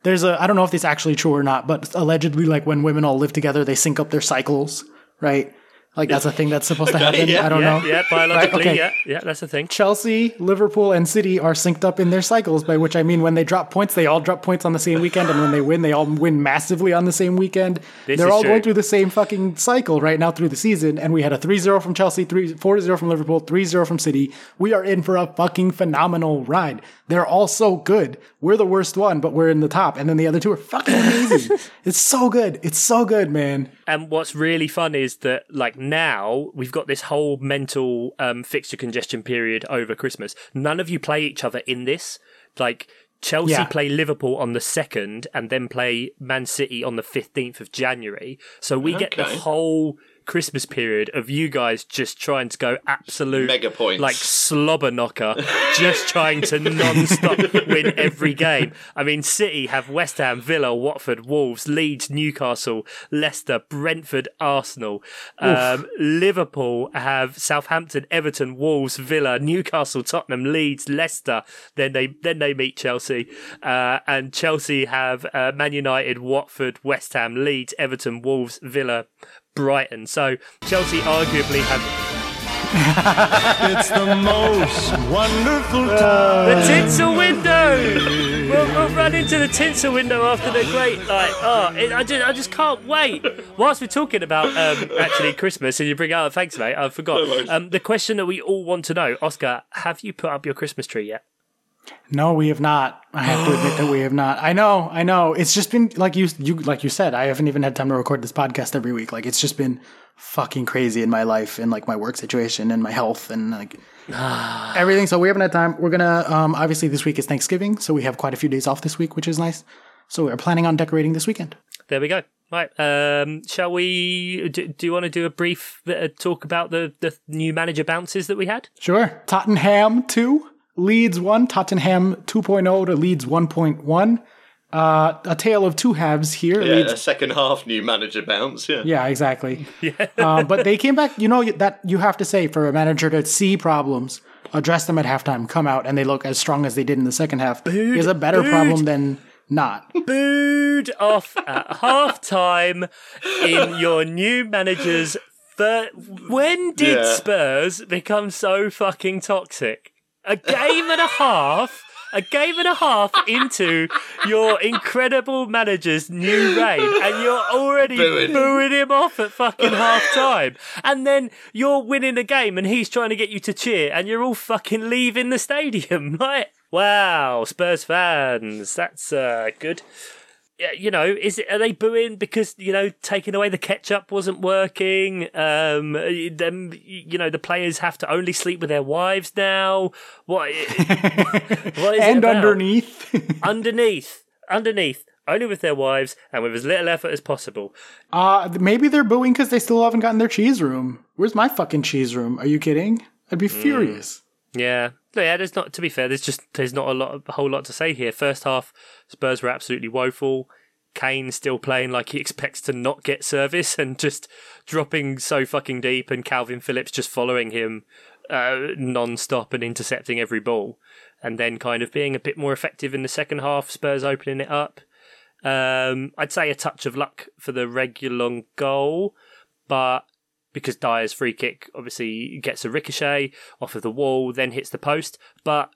there's a I don't know if this is actually true or not, but allegedly like when women all live together, they sync up their cycles, right? Like that's a thing that's supposed to *laughs* happen. yeah. I don't yeah, know. yeah, biologically, okay. yeah, yeah, that's the thing. Chelsea, Liverpool, and City are synced up in their cycles, by which I mean when they drop points, they all drop points on the same weekend, and when they win, they all win massively on the same weekend. This They're all true. going through the same fucking cycle right now through the season, and we had a 3 0 from Chelsea, 3 4 0 from Liverpool, 3 0 from City. We are in for a fucking phenomenal ride. They're all so good. We're the worst one, but we're in the top, and then the other two are fucking amazing. *laughs* it's so good. It's so good, man. And what's really fun is that, like, now we've got this whole mental um, fixture congestion period over Christmas. None of you play each other in this. Like, Chelsea Yeah. play Liverpool on the 2nd and then play Man City on the 15th of January. So we get the whole Christmas period of you guys just trying to go absolute Mega points. like slobber knocker, just trying to *laughs* non-stop win every game. I mean, City have West Ham, Villa, Watford, Wolves, Leeds, Newcastle, Leicester, Brentford, Arsenal. Um, Liverpool have Southampton, Everton, Wolves, Villa, Newcastle, Tottenham, Leeds, Leicester. Then they then they meet Chelsea, uh, and Chelsea have uh, Man United, Watford, West Ham, Leeds, Everton, Wolves, Villa. Brighton. So Chelsea arguably have *laughs* It's the most wonderful time. The tinsel window. We'll, we'll run into the tinsel window after the great like. Oh, it, I just I just can't wait. Whilst we're talking about um, actually Christmas, and you bring out thanks, mate. I forgot. Um, the question that we all want to know, Oscar, have you put up your Christmas tree yet? No, we have not. I have to admit that we have not. I know, I know. It's just been like you, you, like you said. I haven't even had time to record this podcast every week. Like it's just been fucking crazy in my life and like my work situation and my health and like *sighs* everything. So we haven't had time. We're gonna um, obviously this week is Thanksgiving, so we have quite a few days off this week, which is nice. So we're planning on decorating this weekend. There we go. Right. Um, shall we? Do, do you want to do a brief uh, talk about the the new manager bounces that we had? Sure. Tottenham two, Leeds one. Tottenham 2.0 to Leeds 1.1. Uh, a tale of two halves here. Yeah, Leeds a second half new manager bounce. Yeah. Yeah, exactly. *laughs* uh, but they came back. You know that you have to say for a manager to see problems, address them at halftime, come out, and they look as strong as they did in the second half is a better booed. problem than not. booed off at *laughs* halftime in your new manager's But when did Yeah. Spurs become so fucking toxic? A game and a half, a game and a half into your incredible manager's new reign, and you're already Booing. booing him off at fucking half time. And then you're winning a game, and he's trying to get you to cheer, and you're all fucking leaving the stadium. *laughs* Like, wow, Spurs fans, that's uh, good you know, is it are they booing because you know taking away the ketchup wasn't working? Um, them, you know, the players have to only sleep with their wives now. What? *laughs* what is and underneath. *laughs* underneath, underneath, only with their wives and with as little effort as possible. uh, maybe they're booing because they still haven't gotten their cheese room. Where's my fucking cheese room? Are you kidding? I'd be Mm. furious. Yeah, yeah. There's not to be fair. There's just there's not a lot, a whole lot to say here. First half, Spurs were absolutely woeful. Kane still playing like he expects to not get service *laughs* and just dropping so fucking deep, and Kalvin Phillips just following him uh, non-stop and intercepting every ball, and then kind of being a bit more effective in the second half. Spurs opening it up. Um, I'd say a touch of luck for the Reguilón goal, but because Dier's free kick obviously gets a ricochet off of the wall, then hits the post. But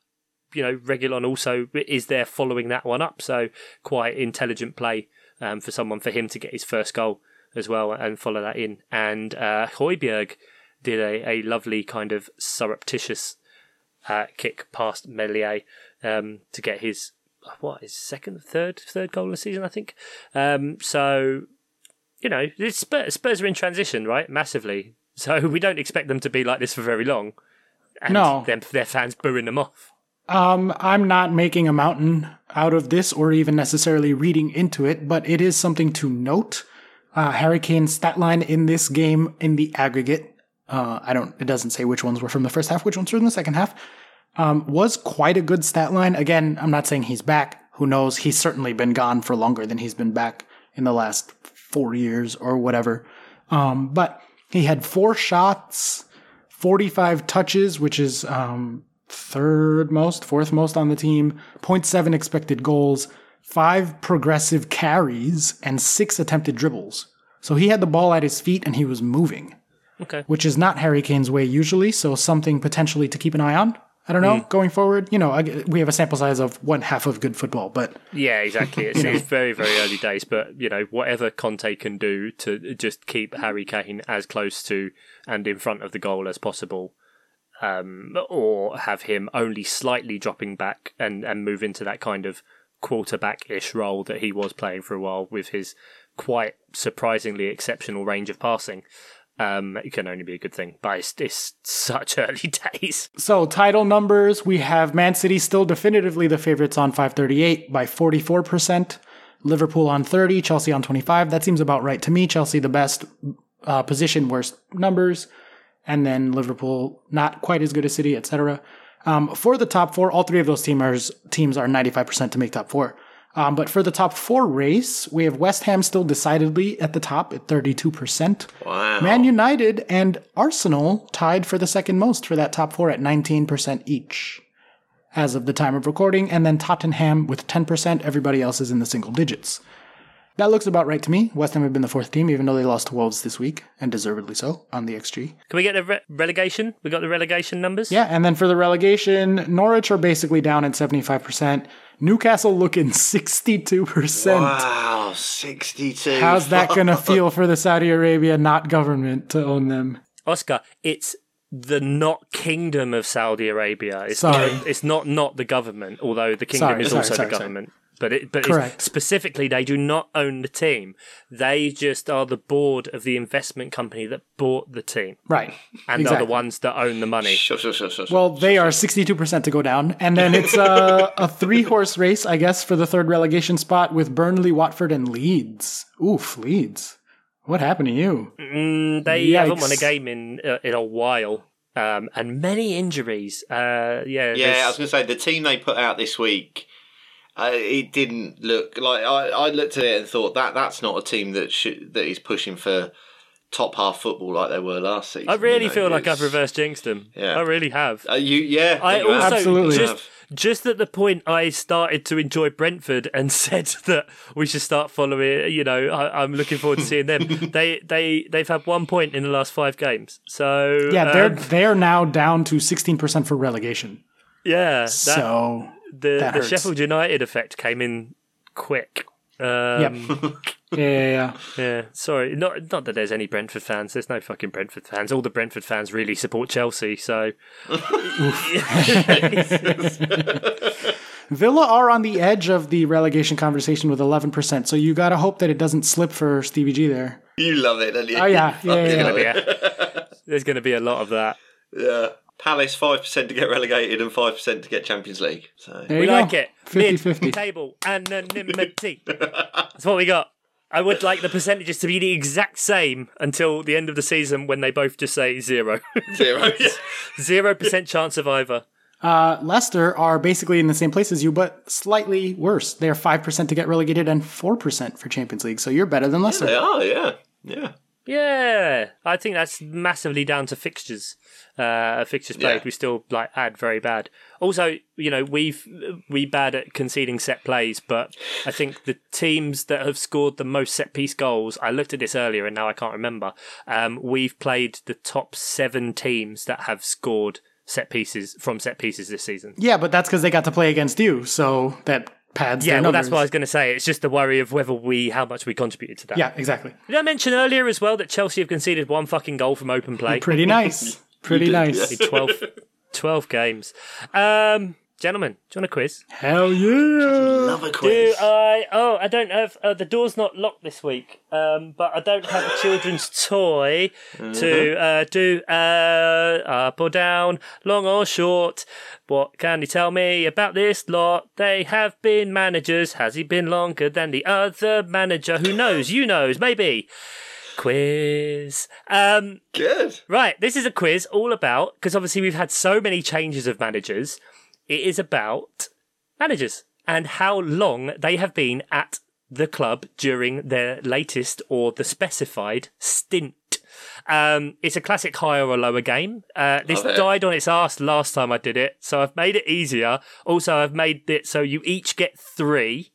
you know, Reguilón also is there following that one up, so quite intelligent play um, for someone for him to get his first goal as well and follow that in. And uh, Højbjerg did a, a lovely kind of surreptitious uh, kick past Meslier um, to get his what his second, third, third goal of the season, I think. Um, so you know, Spurs, Spurs are in transition, right? Massively. *laughs* So we don't expect them to be like this for very long. And No. Them, their fans booing them off. Um, I'm not making a mountain out of this or even necessarily reading into it, but it is something to note. Uh, Harry Kane's stat line in this game in the aggregate, uh, I don't, it doesn't say which ones were from the first half, which ones were in the second half, um, was quite a good stat line. Again, I'm not saying he's back. Who knows? He's certainly been gone for longer than he's been back in the last four years or whatever. Um, but he had four shots, 45 touches, which is, um, third most, fourth most on the team, 0.7 expected goals, five progressive carries, and six attempted dribbles. So he had the ball at his feet and he was moving, Okay. which is not Harry Kane's way usually. So something potentially to keep an eye on. I don't know, going forward, you know, I, we have a sample size of one half of good football, but Yeah, exactly. *laughs* It's, it's very, very early days, but you know, whatever Conte can do to just keep Harry Kane as close to and in front of the goal as possible, um, or have him only slightly dropping back and and move into that kind of quarterback-ish role that he was playing for a while with his quite surprisingly exceptional range of passing. Um, it can only be a good thing, but it's, it's such *laughs* early days. So, title numbers we have Man City still definitively the favorites on 538 by 44%, Liverpool on 30, Chelsea on 25. That seems about right to me. Chelsea the best uh, position, worst numbers, and then Liverpool not quite as good as City, etc. Um, for the top four, all three of those teamers, teams are 95% to make top four. Um, but for the top four race, we have West Ham still decidedly at the top at 32%. Wow. Man United and Arsenal tied for the second most for that top four at 19% each as of the time of recording, and then Tottenham with 10%. Everybody else is in the single digits. That looks about right to me. West Ham have been the fourth team, even though they lost to Wolves this week, and deservedly so on the XG. Can we get the re- relegation? We got the relegation numbers. Yeah, and then for the relegation, Norwich are basically down at 75%. Newcastle looking *laughs* 62%. Wow, 62. How's that going *laughs* to feel for the Saudi Arabia not government to own them? Oscar, it's the not kingdom of Saudi Arabia. It's Sorry. Not, it's not not the government, although the kingdom Sorry, is sorry, also sorry, the sorry. government. But it, but it's, specifically, they do not own the team. They just are the board of the investment company that bought the team, Right. and are the ones that own the money. Sure, sure, sure, sure, sure. Well, they are 62% to go down. And then it's a, *laughs* a three horse race, I guess, for the third relegation spot with Burnley, Watford, and Leeds. Oof, Leeds. What happened to you? Mm, they haven't won a game in uh, in a while, um, and many injuries. Uh, yeah, yeah, I was going to say the team they put out this week. Uh, it didn't look like I, I looked at it and thought that that's not a team that should, that is pushing for top half football like they were last season. I really you know, feel like I've it's- reversed jinxed them. Yeah. I really have. Uh, you, yeah, I you also Absolutely. just have. just at the point I started to enjoy Brentford and *laughs* said that we should start following. You know, I, I'm looking forward to seeing them. *laughs* they they they've had one point in the last five games. So Yeah, they're um, they're now down to 16% for relegation. yeah. That, so the the. Sheffield United effect came in quick. Um, yep. *laughs* yeah, yeah, yeah. Yeah, sorry. Not not that there's any Brentford fans. There's no fucking Brentford fans. All the Brentford fans really support Chelsea. So *laughs* *laughs* Villa are on the edge of the relegation conversation with 11%. So you got to hope that it doesn't slip for Stevie G there. You love it, don't you? Oh, yeah. Yeah, yeah, Fucking yeah. love it. there's going to be a lot of that. Yeah. Palace five percent to get relegated and five percent to get Champions League. So There We you like it. 50 Mid 50. table anonymity. *laughs* That's what we got. I would like the percentages to be the exact same until the end of the season when they both just say zero. *laughs* zero. Yeah. *laughs* Zero percent chance of either. Uh, Leicester are basically in the same place as you, but slightly worse. They're 5% to get relegated and 4% for Champions League. So you're better than Leicester. They are. Yeah. Yeah. Yeah, I think that's massively down to fixtures. Uh, fixtures played, Yeah. we still like had very bad. Also, you know, we've we bad at conceding set plays, but I think the teams that have scored the most set piece goals. I looked at this earlier and now I can't remember. Um, we've played the top seven teams that have scored set pieces from set pieces this season. Yeah, but that's because they got to play against you. So that pads Yeah, well, that's what I was going to say. It's just the worry of whether we, how much we contributed to that. Yeah, exactly. Did I mention earlier as well that Chelsea have conceded one fucking goal from open play? Pretty nice. *laughs* Pretty did, nice. 12, 12 games. Um, gentlemen, do you want a quiz? Hell yeah. Love a Do quiz. I? Oh, I don't have. Uh, the door's not locked this week, um, but I don't have a children's toy to uh, do uh, up or down, long or short. What can you tell me about this lot? They have been managers. Has he been longer than the other manager? Who knows? You knows, maybe. Quiz. Um, Good. Right, this is a quiz all about because obviously we've had so many changes of managers. It is about managers and how long they have been at the club during their latest or the specified stint. Um, it's a classic higher or lower game. Uh, this it. died on its ass last time I did it, so I've made it easier. Also, I've made it so you each get three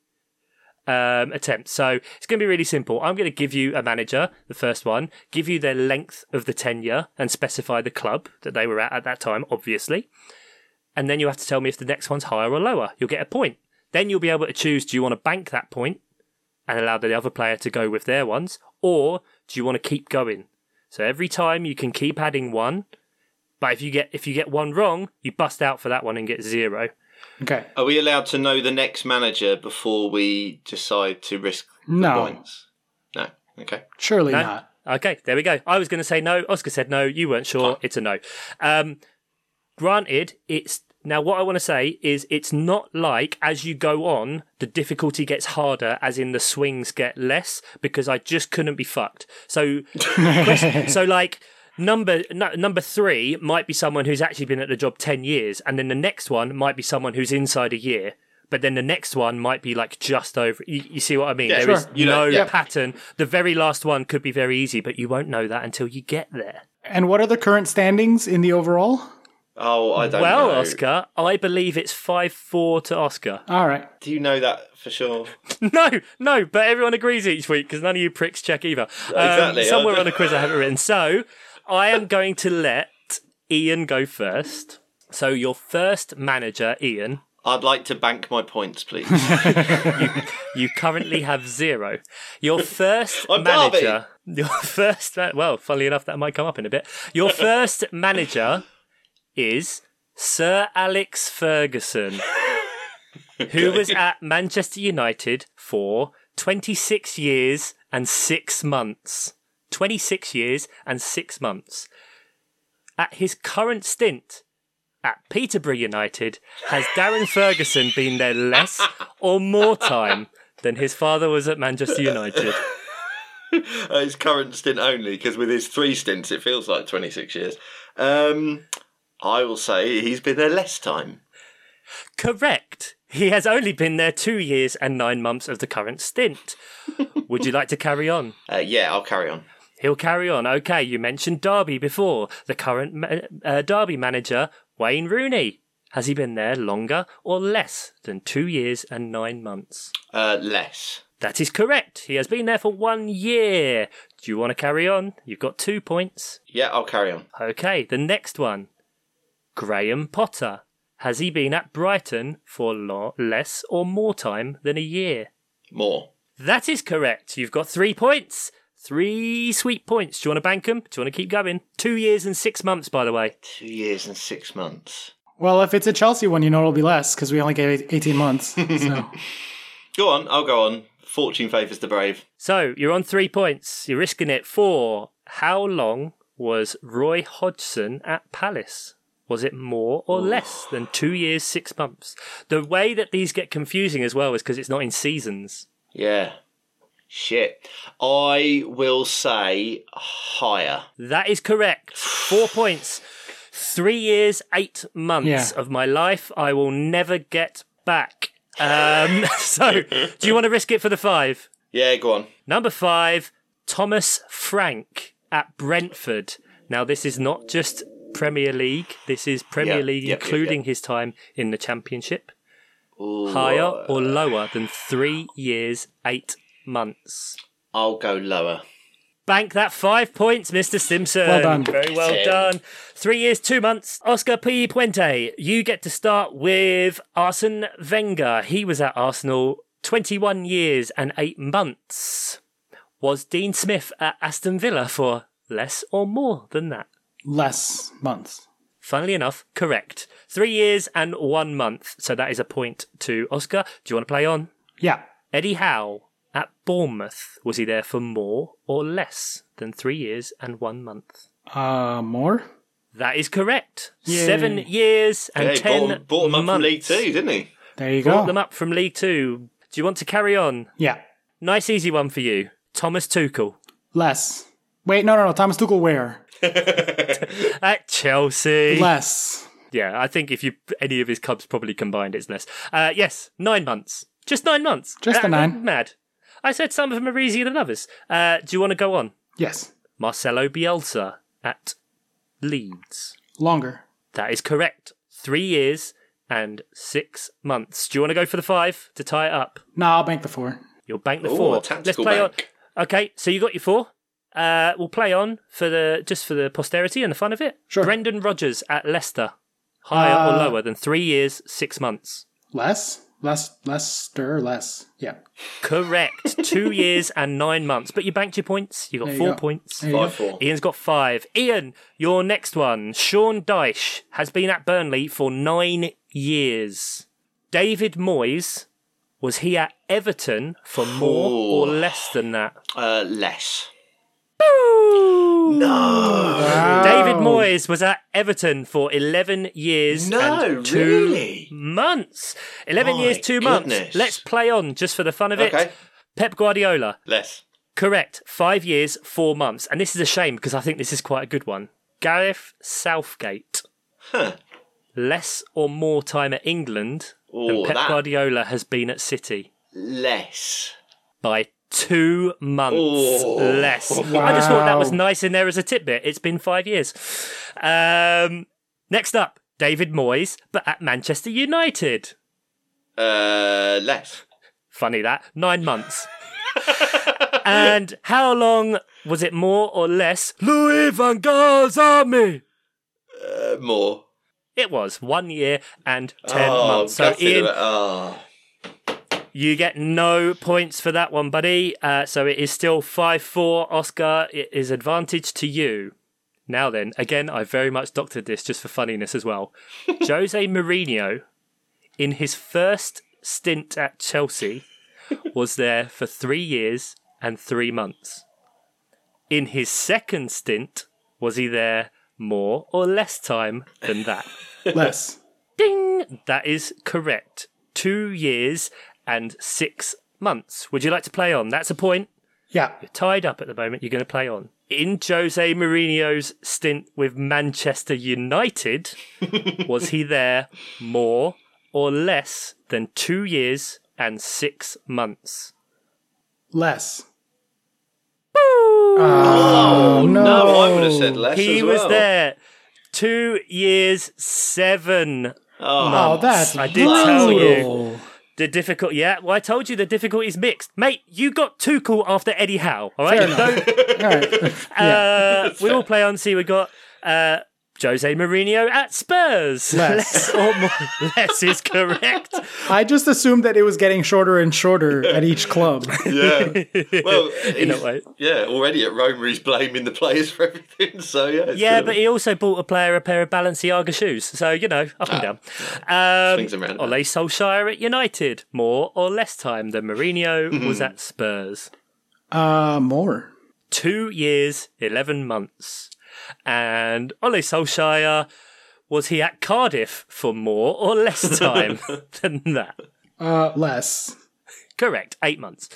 um, attempts. So it's going to be really simple. I'm going to give you a manager, the first one, give you their length of the tenure and specify the club that they were at at that time, obviously. And then you have to tell me if the next one's higher or lower. You'll get a point. Then you'll be able to choose do you want to bank that point and allow the other player to go with their ones, or do you want to keep going? So every time you can keep adding one, but if you get if you get one wrong, you bust out for that one and get zero. Okay. Are we allowed to know the next manager before we decide to risk the No. points? No. Okay. Surely No? not. Okay, there we go. I was going to say no. Oscar said no. You weren't sure. It's a no. Um, granted, it's now what I want to say is it's not like as you go on, the difficulty gets harder, as in the swings get less, because I just couldn't be fucked. So, *laughs* so like. Number no, number three might be someone who's actually been at the job ten years, and then the next one might be someone who's inside a year. But then the next one might be like just over. You, you see what I mean? Yeah, There is sure. You know, no yeah. pattern. The very last one could be very easy, but you won't know that until you get there. And what are the current standings in the overall? Oh, I don't well, know. Oscar, I believe it's five four to Oscar. All right. Do you know that for sure? *laughs* no, no, but everyone agrees each week because none of you pricks check either. Um, Exactly. Somewhere *laughs* on the quiz I haven't written. So I am going to let Ian go first. So your first manager, Ian, I'd like to bank my points, please. *laughs* You currently have zero. Your first I'm manager. Your first. ma- Well, funnily enough, that might come up in a bit. Your *laughs* first manager is Sir Alex Ferguson, who was at Manchester United for 26 years and six months. 26 years and six months. At his current stint, at Peterborough United, has Darren Ferguson been there less *laughs* or more time than his father was at Manchester United? *laughs* Uh, his current stint only, because with his three stints, it feels like 26 years. Um, I will say he's been there less time. Correct. He has only been there two years and nine months of the current stint. *laughs* Would you like to carry on? Uh, yeah, I'll carry on. He'll carry on. Okay, you mentioned Derby before. The current ma- uh, Derby manager, Wayne Rooney. Has he been there longer or less than two years and nine months? Uh, less. That is correct. He has been there for one year. Do you want to carry on? You've got two points. Yeah, I'll carry on. Okay, the next one. Graham Potter. Has he been at Brighton for lo- less or more time than a year? More. That is correct. You've got three points. Three sweet points. Do you want to bank them? Do you want to keep going? Two years and six months, by the way. Two years and six months. Well, if it's a Chelsea one, you know it'll be less because we only gave 18 months. *laughs* So Go on, I'll go on. Fortune favours the brave. So you're on three points. You're risking it for how long was Roy Hodgson at Palace? Was it more or less than two years, six months? The way that these get confusing as well is because it's not in seasons. Yeah. Shit. I will say higher. That is correct. Four *sighs* points. Three years, eight months Yeah. of my life I will never get back. Um, *laughs* so, do you want to risk it for the five? Yeah, go on. Number five, Thomas Frank at Brentford. Now, this is not just Premier League, this is Premier Yeah, League, yep, yep, including his time in the Championship. Ooh, Higher or lower than three years, eight months? I'll go lower. Bank that five points, Mr. Simpson. Well done. Very well Ten. done. Three years, two months. Oscar P. Puente, you get to start with Arsene Wenger. He was at Arsenal 21 years and eight months. Was Dean Smith at Aston Villa for less or more than that? less months. Funnily enough, correct. Three years and one month. So that is a point to Oscar. Do you want to play on? Yeah. Eddie Howe at Bournemouth. Was he there for more or less than three years and one month? Uh, more? That is correct. Yay. Seven years and Yeah, ten bought, bought him up months. from League Two, didn't he? There you Brought go. them up from League Two. Do you want to carry on? Yeah. Nice, easy one for you. Thomas Tuchel Less. Wait, no, no, no. Thomas Tuchel where? *laughs* at Chelsea. Less. yeah, I think if you any of his clubs probably combined, it's less. Uh, yes, nine months. Just nine months. Just the Uh, nine. Mad. I said some of them are easier than others. Uh, do you want to go on? Yes. Marcelo Bielsa at Leeds. Longer. That is correct. Three years and six months. Do you want to go for the five to tie it up? No, I'll bank the four. You'll bank the Ooh, four. a tactical play bank. on. Okay, so you got your four. Uh, we'll play on for the just for the posterity and the fun of it. Sure. Brendan Rodgers at Leicester. Higher or Uh, lower than three years, six months? Less? Less, less, stir, less. Yeah. Correct. *laughs* Two years and nine months. But you banked your points. You got There you four go. points. There you go. Five four. Ian's got five. Ian, your next one. Sean Dyche has been at Burnley for nine years. David Moyes, was he at Everton for more or less than that? Uh, less. No. Wow. David Moyes was at Everton for 11 years No, and two really? months. 11 My years, two months. Let's play on just for the fun of it. Okay. Pep Guardiola. Less. Correct. Five years, four months. And this is a shame because I think this is quite a good one. Gareth Southgate. Huh. Less or more time at England than Pep that- Guardiola has been at City Less. by two months Ooh. less. *laughs* I just thought that was nice in there as a tidbit. It's been five years. Um, next up, David Moyes, but at Manchester United. Uh, less. Funny that. Nine months. *laughs* and how long was it more or less? Louis van Gaal's army. Uh, more. It was one year and ten oh, months. So Ian. Oh. You get no points for that one, buddy. Uh, so it is still five four. Oscar, it is advantage to you. Now then, again, I very much doctored this just for funniness as well. *laughs* Jose Mourinho, in his first stint at Chelsea, was there for three years and three months. In his second stint, was he there more or less time than that? *laughs* Less. Ding! That is correct. Two years and six months. Would you like to play on? That's a point. Yeah. You're tied up at the moment. You're going to play on. In Jose Mourinho's stint with Manchester United, *laughs* was he there more or less than two years and six months? Less. Oh, oh, no. no. I would have said less He as was there two years, seven oh. oh, that's I did tell you. The difficult, yeah. Well, I told you the difficulty is mixed, mate. You got too cool after Eddie Howe. All right, Fair enough. All right. *laughs* uh, *laughs* we will play on. See, we got uh, Jose Mourinho at Spurs. Less. *laughs* or more. Less is correct. I just assumed that it was getting shorter and shorter at each club. *laughs* Yeah. Well, *laughs* In a way. yeah. Already at Roma, he's blaming the players for everything. So yeah. it's Yeah, good. but he also bought a player a pair of Balenciaga shoes. So, you know, up and down. Um, Swings and roundabouts. Ole Solskjaer at United. More or less time than Mourinho Mm-hmm. was at Spurs. Uh, more. Two years, 11 months. And Ole Solskjaer, was he at Cardiff for more or less *laughs* time than that? Uh, less. Correct, eight months.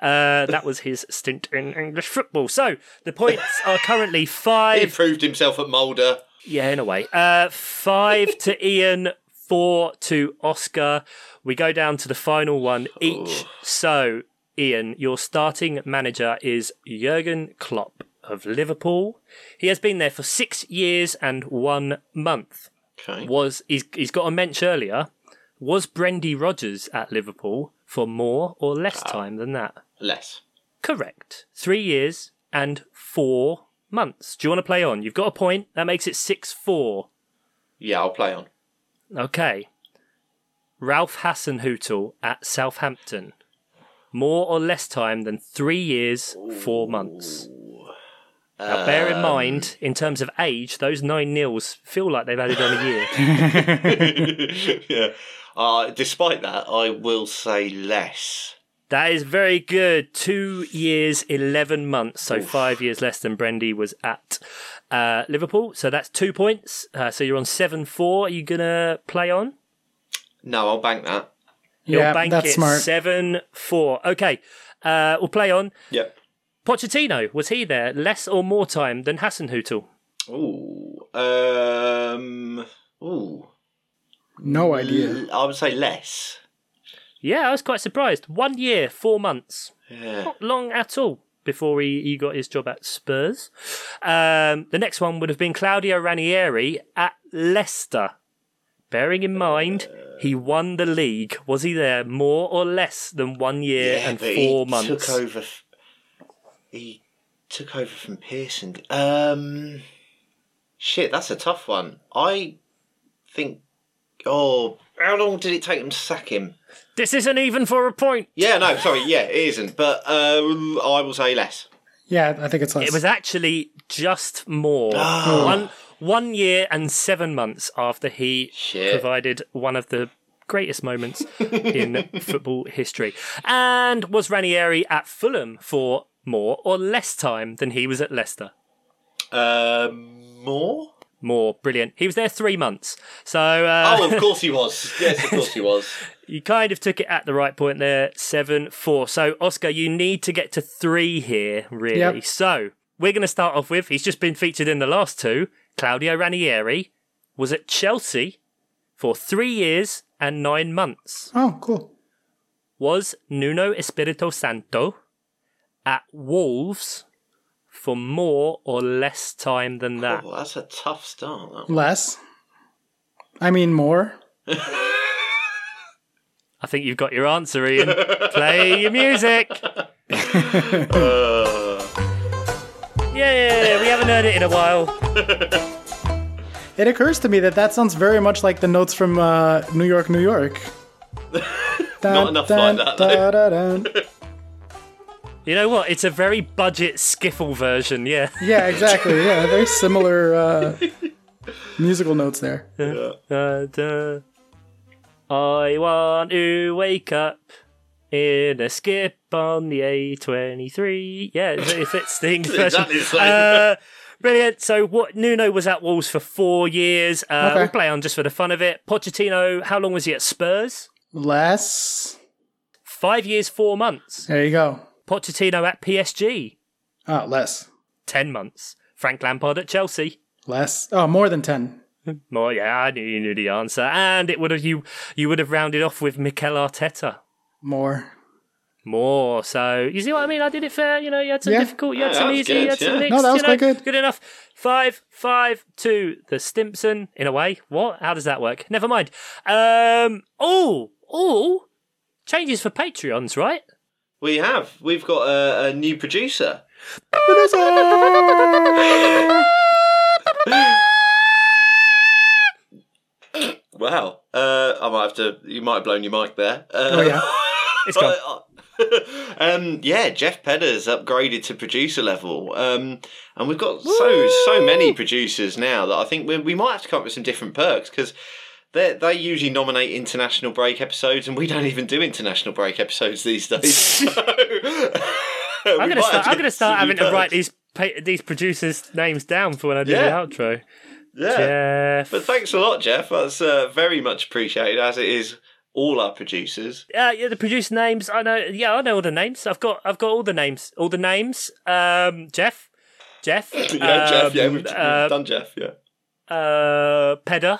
Uh, that was his stint in English football. So the points are currently *laughs* five. he proved himself at Molde. Yeah, in a way. Uh, five to *laughs* Ian, four to Oscar. We go down to the final one each. So, Ian, your starting manager is Jurgen Klopp of Liverpool. He has been there for six years and one month. Okay. Was he's, he's got a mensch earlier? Was Brendy Rodgers at Liverpool for more or less ah. time than that? Less. Correct. Three years and four months. Do you want to play on? You've got a point. That makes it 6 4. Yeah, I'll play on. Okay. Ralph Hasenhüttl at Southampton. More or less time than three years, four months. Now, bear in mind, in terms of age, those nine nils feel like they've added on a year. *laughs* yeah. Uh, despite that, I will say less. That is very good. Two years, 11 months. So five years less than Brendy was at uh, Liverpool. So that's two points. Uh, so you're on 7 4. Are you going to play on? No, I'll bank that. You'll Yeah, bank that's it smart. 7 4. Okay. Uh, we'll play on. Yep. Pochettino, was he there less or more time than Hasenhüttl? Ooh. Um. Ooh. No idea. L- I would say less. Yeah, I was quite surprised. One year, four months. Yeah. Not long at all before he, he got his job at Spurs. Um, the next one would have been Claudio Ranieri at Leicester. Bearing in mind, he won the league. Was he there more or less than one year and but four he months? Took over. F- He took over from Pearson. Um. Shit, that's a tough one. I think. Oh, how long did it take them to sack him? This isn't even for a point. Yeah, no, sorry, yeah, it isn't. But uh, I will say less. Yeah, I think it's less. It was actually just more. Oh. One one year and seven months after he Shit. provided one of the greatest moments in *laughs* football history. And was Ranieri at Fulham for more or less time than he was at Leicester? Um, more? More. Brilliant. He was there three months. So uh, Oh, of *laughs* course he was. Yes, of course he was. *laughs* you kind of took it at the right point there. Seven, four. So, Oscar, you need to get to three here, really. Yep. So, we're going to start off with he's just been featured in the last two. Claudio Ranieri was at Chelsea for three years and nine months. oh, cool. Was Nuno Espirito Santo at Wolves for more or less time than that? Oh, that's a tough start. That. Less. I mean, more. *laughs* I think you've got your answer, Ian. Play your music. *laughs* Uh, Yeah, we haven't heard it in a while. *laughs* It occurs to me that that sounds very much like the notes from uh, New York, New York. Not enough like that, though. dun. You know what? It's a very budget skiffle version, yeah. *laughs* Yeah, exactly. Yeah, very similar uh, *laughs* musical notes there. Da, da. I want to wake up in a skip on the A23. Yeah, it fits the English version. Exactly the. Uh, brilliant. So, what Nuno was at Wolves for four years. Uh, Okay. We'll play on just for the fun of it. Pochettino, how long was he at Spurs? Less. Five years, four months. There you go. Pochettino at PSG, Oh, less. ten months. Frank Lampard at Chelsea. Less. Oh, more than 10. Well, yeah, I knew you knew the answer, and it would have you you would have rounded off with Mikel Arteta. More. more. So you see what I mean? I did it fair. You know, you had some Yeah. difficult, you had Yeah, some that was easy, you good, had some yeah. mixed. No, that was you know, quite good. Good enough. Five, five, two. The Stimpson in a way. What? How does that work? Never mind. Um. Oh, oh. Changes for Patreons, right? We have. We've got a, a new producer. Wow. Uh, I might have to. You might have blown your mic there. Uh, Oh, yeah. It's gone. *laughs* um, yeah, Jeff Pedder's upgraded to producer level, um, and we've got so so many producers now that I think we, we might have to come up with some different perks because they they usually nominate international break episodes, and we don't even do international break episodes these days. *laughs* So, *laughs* I'm gonna start. I'm gonna start having to write these pa- these producers' names down for when I do Yeah. the outro. Yeah. Jeff. But thanks a lot, Jeff. That's uh, very much appreciated, as it is all our producers. Uh, yeah, the producer names. I know. Yeah, I know all the names. I've got. I've got all the names. All the names. Um, Jeff. Jeff. *laughs* Yeah, Jeff. Yeah, um, we've, we've uh, done Jeff. Yeah, uh, Pedder.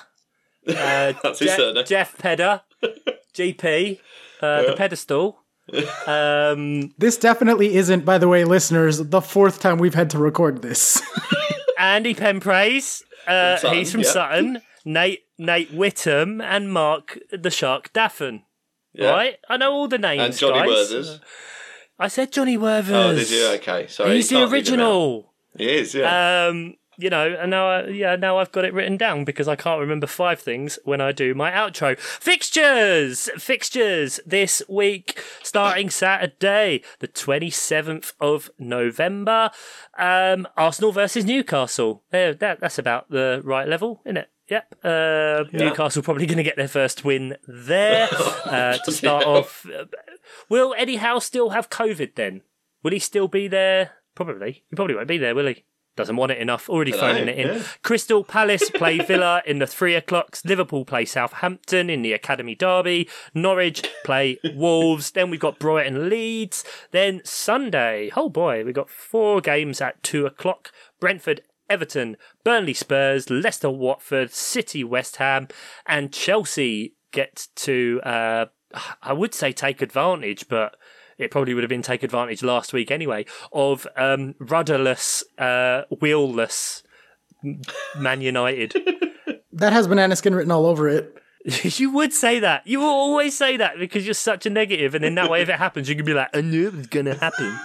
Uh, *laughs* That's his Je- surname. Jeff Pedder. *laughs* GP. Uh, The pedestal. *laughs* Um, This definitely isn't, by the way, listeners, the fourth time we've had to record this. Andy Penpraise. Uh, From Sutton, he's from yeah. Sutton. Nate Nate Whittam and Mark the Shark Daffin. Yeah. Right? I know all the names. and Johnny guys. Worthers. I said Johnny Werthers. Oh, did you? Okay, sorry. He's the can't read them out. original. He is. Yeah. Um, you know, and now, I, yeah, now I've got it written down because I can't remember five things when I do my outro. Fixtures, fixtures this week, starting Saturday, the twenty seventh of November. Um, Arsenal versus Newcastle. There, that that's about the right level, isn't it? Yep. Uh, Newcastle probably going to get their first win there *laughs* uh, to start hell. off. Will Eddie Howe still have COVID then? Will he still be there? Probably. He probably won't be there, will he? Doesn't want it enough. Already Dunno, phoning it in. yeah. Crystal Palace play *laughs* Villa in the three o'clocks. Liverpool play Southampton in the Academy Derby. Norwich play Wolves. Then we've got Brighton Leeds. Then Sunday, oh boy, we've got four games at two o'clock. Brentford Everton, Burnley Spurs, Leicester Watford, City West Ham, and Chelsea get to, uh, I would say take advantage, but it probably would have been take advantage last week anyway, of um, rudderless, uh, wheelless Man United. *laughs* that has banana skin written all over it. *laughs* you would say that. You will always say that because you're such a negative, and in that way, if it happens, you can be like, I knew it was going to happen.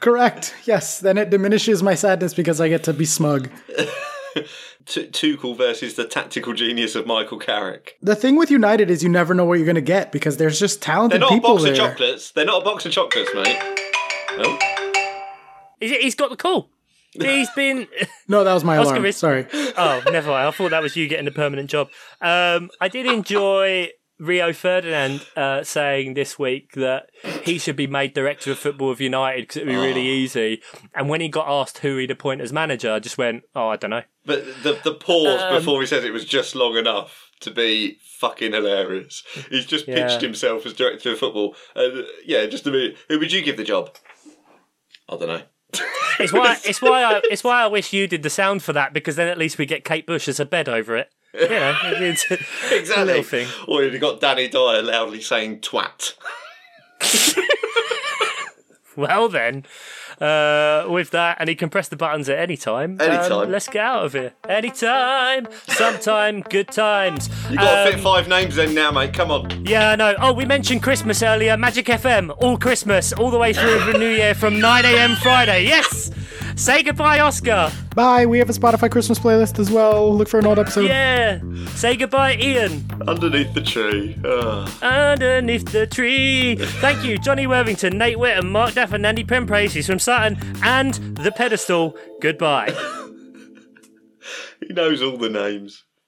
Correct. Yes. Then it diminishes my sadness because I get to be smug. *laughs* T- Tuchel versus the tactical genius of Michael Carrick. The thing with United is you never know what you're going to get because there's just talented people They're talented not a people box there. of chocolates. They're not a box of chocolates, mate. Oh, Is it, he's got the call. He's *laughs* been. No, that was my Oscar alarm. is- Sorry. Oh, never mind. I thought that was you getting a permanent job. Um, I did enjoy Rio Ferdinand uh, saying this week that he should be made director of football of United because it'd be really easy. And when he got asked who he'd appoint as manager, I just went, "Oh, I don't know." but the the pause Um, before he says it was just long enough to be fucking hilarious. He's just Yeah. pitched himself as director of football. Uh, yeah, just a minute. Who would you give the job? I don't know. It's why *laughs* it's why I it's why I wish you did the sound for that because then at least we get Kate Bush as a bed over it. Know, it's a *laughs* Exactly. little thing. Or you'd have got Danny Dyer loudly saying twat. Well then, uh, with that, and he can press the buttons at any time. um, Anytime. let's get out of here. Anytime, sometime, good times. You got to Um, fit five names in now, mate. Come on. Yeah, I know. Oh, we mentioned Christmas earlier. Magic FM, all Christmas, all the way through the New Year from 9 a.m. Friday. Yes. Say goodbye, Oscar. Bye. We have a Spotify Christmas playlist as well. Look for an old episode. Yeah. Say goodbye, Ian. Underneath the tree. Ugh. Underneath the tree. Thank you, Johnny Worthington, Nate Whittam, Mark Duff, and Andy Penpraise. He's from Saturn and the pedestal. Goodbye. *laughs* He knows all the names.